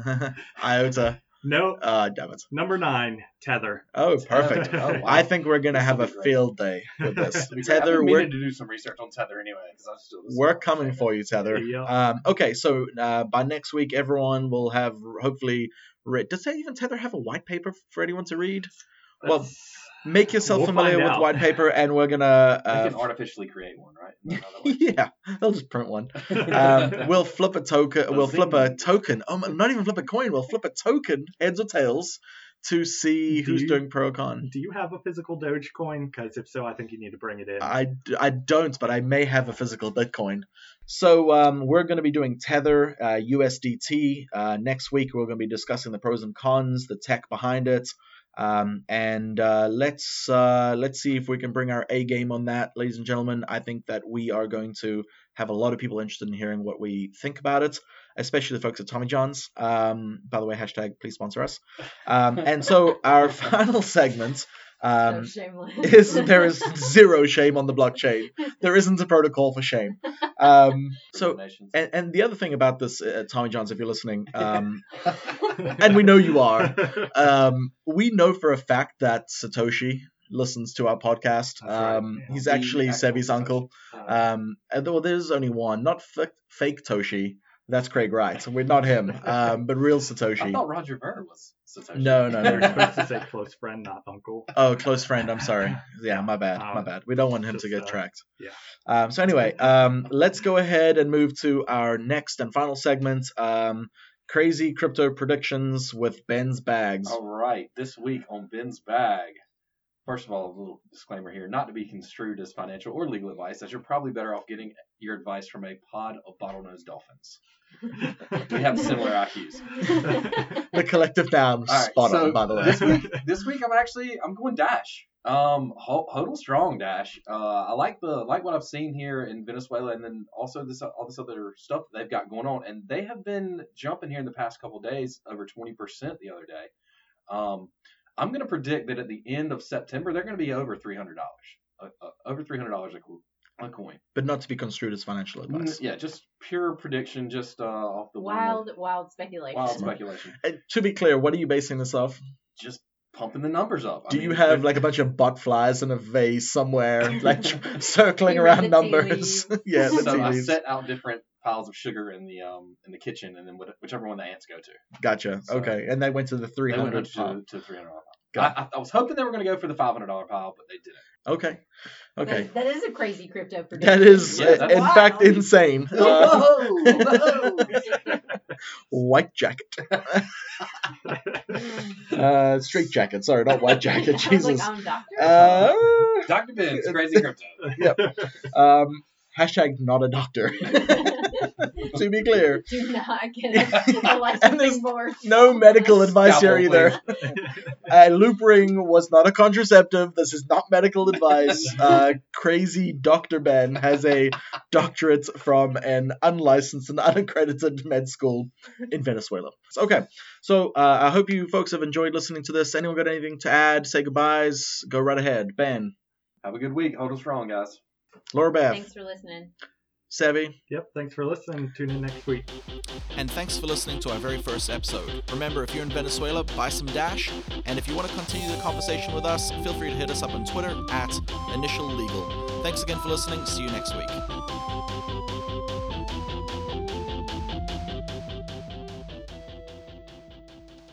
[SPEAKER 1] oh,
[SPEAKER 3] Iota.
[SPEAKER 1] No,
[SPEAKER 3] Uh, damn it.
[SPEAKER 1] number nine, Tether.
[SPEAKER 3] Oh, perfect.
[SPEAKER 4] Oh.
[SPEAKER 3] I think we're gonna have a field day with this. Tether, we're
[SPEAKER 4] meaning to do some research on Tether anyway, still.
[SPEAKER 3] We're coming for you, Tether.
[SPEAKER 1] Yeah.
[SPEAKER 3] Um, okay, so uh, by next week, everyone will have hopefully read. Does that even Tether have a white paper for anyone to read? Well,
[SPEAKER 1] That's-
[SPEAKER 3] Make yourself
[SPEAKER 1] We'll
[SPEAKER 3] familiar with white paper, and we're gonna.
[SPEAKER 4] We
[SPEAKER 3] Uh,
[SPEAKER 4] can artificially create one, right? Is that how that works?
[SPEAKER 3] yeah, they'll just print one. Um, we'll flip a token. We'll flip a token. Oh, not even flip a coin. We'll flip a token, heads or tails, to see
[SPEAKER 1] Do
[SPEAKER 3] who's
[SPEAKER 1] you-
[SPEAKER 3] doing pro con.
[SPEAKER 1] Do you have a physical Dogecoin? Because if so, I think you need to bring it in.
[SPEAKER 3] I, I don't, but I may have a physical Bitcoin. So um, we're going to be doing Tether, uh, USDT. Uh, next week, we're going to be discussing the pros and cons, the tech behind it. Um, and uh, let's uh, let's see if we can bring our A game on that, ladies and gentlemen. I think that we are going to have a lot of people interested in hearing what we think about it, especially the folks at Tommy John's. Um, by the way, hashtag please sponsor us. Um, and so our final segment um,
[SPEAKER 2] so shameless.
[SPEAKER 3] is there is zero shame on the blockchain. There isn't a protocol for shame. Um, so, and, and the other thing about this, uh, Tommy Johns, if you're listening, um, and we know you are, um, we know for a fact that Satoshi listens to our podcast.
[SPEAKER 4] Right,
[SPEAKER 3] Um,
[SPEAKER 4] yeah.
[SPEAKER 3] He's
[SPEAKER 4] The
[SPEAKER 3] actually
[SPEAKER 4] actual
[SPEAKER 3] Sebi's
[SPEAKER 4] Satoshi.
[SPEAKER 3] uncle.
[SPEAKER 4] Uh,
[SPEAKER 3] Um, although there's only one, not f- fake Toshi. That's Craig Wright. We're not him, um, but real Satoshi.
[SPEAKER 4] I thought Roger Ver was Satoshi.
[SPEAKER 3] No, no, no,
[SPEAKER 1] You're
[SPEAKER 3] no.
[SPEAKER 1] supposed to say close friend, not uncle.
[SPEAKER 3] Oh, close friend. I'm sorry. Yeah, my bad. My
[SPEAKER 1] Um,
[SPEAKER 3] bad. We don't want him to get
[SPEAKER 1] uh,
[SPEAKER 3] tracked.
[SPEAKER 1] yeah.
[SPEAKER 3] Um, so anyway, um, let's go ahead and move to our next and final segment. Um, crazy crypto predictions with Ben's bags.
[SPEAKER 4] All right, this week on Ben's bag, first of all, a little disclaimer here, not to be construed as financial or legal advice, as you're probably better off getting your advice from a pod of bottlenose dolphins. We have similar IQs.
[SPEAKER 3] The collective noun,
[SPEAKER 4] All right,
[SPEAKER 3] spot
[SPEAKER 4] so
[SPEAKER 3] on, by the way.
[SPEAKER 4] This week, this week I'm actually I'm going dash. Um, Ho- Hodl strong dash. Uh, I like the like what I've seen here in Venezuela, and then also this all this other stuff they've got going on, and they have been jumping here in the past couple days over 20% the other day. Um, I'm going to predict that at the end of September they're going to be over $300, uh, uh, over $300 a, a coin.
[SPEAKER 3] But not to be construed as financial advice.
[SPEAKER 4] Yeah, just pure prediction, just uh, off the whim of
[SPEAKER 2] wild, wild speculation.
[SPEAKER 4] wild speculation.
[SPEAKER 3] Uh, To be clear, what are you basing this off?
[SPEAKER 4] Just pumping the numbers up. I
[SPEAKER 3] Do
[SPEAKER 4] mean,
[SPEAKER 3] you have like a bunch of butt flies in a vase somewhere, like circling around numbers? yeah, the
[SPEAKER 4] so
[SPEAKER 3] tea
[SPEAKER 4] I set out different piles of sugar in the um in the kitchen, and then wh- whichever one the ants go to.
[SPEAKER 3] Gotcha.
[SPEAKER 4] So-
[SPEAKER 3] okay, and they went to the three
[SPEAKER 4] They went
[SPEAKER 3] hundred.
[SPEAKER 4] up to, to three hundred dollar pile.
[SPEAKER 3] Got
[SPEAKER 4] I, I, I was hoping they were going to go for the five hundred dollar pile, but they didn't.
[SPEAKER 3] Okay. Okay.
[SPEAKER 2] That, that is a crazy crypto prediction.
[SPEAKER 3] That is,
[SPEAKER 4] Yeah,
[SPEAKER 3] uh, in
[SPEAKER 2] wild.
[SPEAKER 3] fact, insane. Uh,
[SPEAKER 4] Whoa, whoa.
[SPEAKER 3] white jacket. uh, straight jacket. Sorry, not white jacket.
[SPEAKER 2] I was like,
[SPEAKER 3] Jesus.
[SPEAKER 2] I'm doctor.
[SPEAKER 3] Uh,
[SPEAKER 4] Dr. Ben's crazy crypto.
[SPEAKER 3] um, hashtag not a doctor. to be clear,
[SPEAKER 2] Do not get up to the licensing board.
[SPEAKER 3] no medical advice here
[SPEAKER 4] Scalpel,
[SPEAKER 3] either. Uh, Loopring was not a contraceptive. This is not medical advice. Uh, crazy Dr. Ben has a doctorate from an unlicensed and unaccredited med school in Venezuela. So, okay, so uh, I hope you folks have enjoyed listening to this. Anyone got anything to add? Say goodbyes. Go right ahead. Ben,
[SPEAKER 4] Have a good week. Hold us strong, guys.
[SPEAKER 3] Laura Beth,
[SPEAKER 2] Thanks for listening.
[SPEAKER 3] Savvy.
[SPEAKER 1] Yep. Thanks for listening. Tune in next week.
[SPEAKER 5] And thanks for listening to our very first episode. Remember, if you're in Venezuela, buy some Dash. And if you want to continue the conversation with us, feel free to hit us up on Twitter at Initial Legal. Thanks again for listening. See you next week.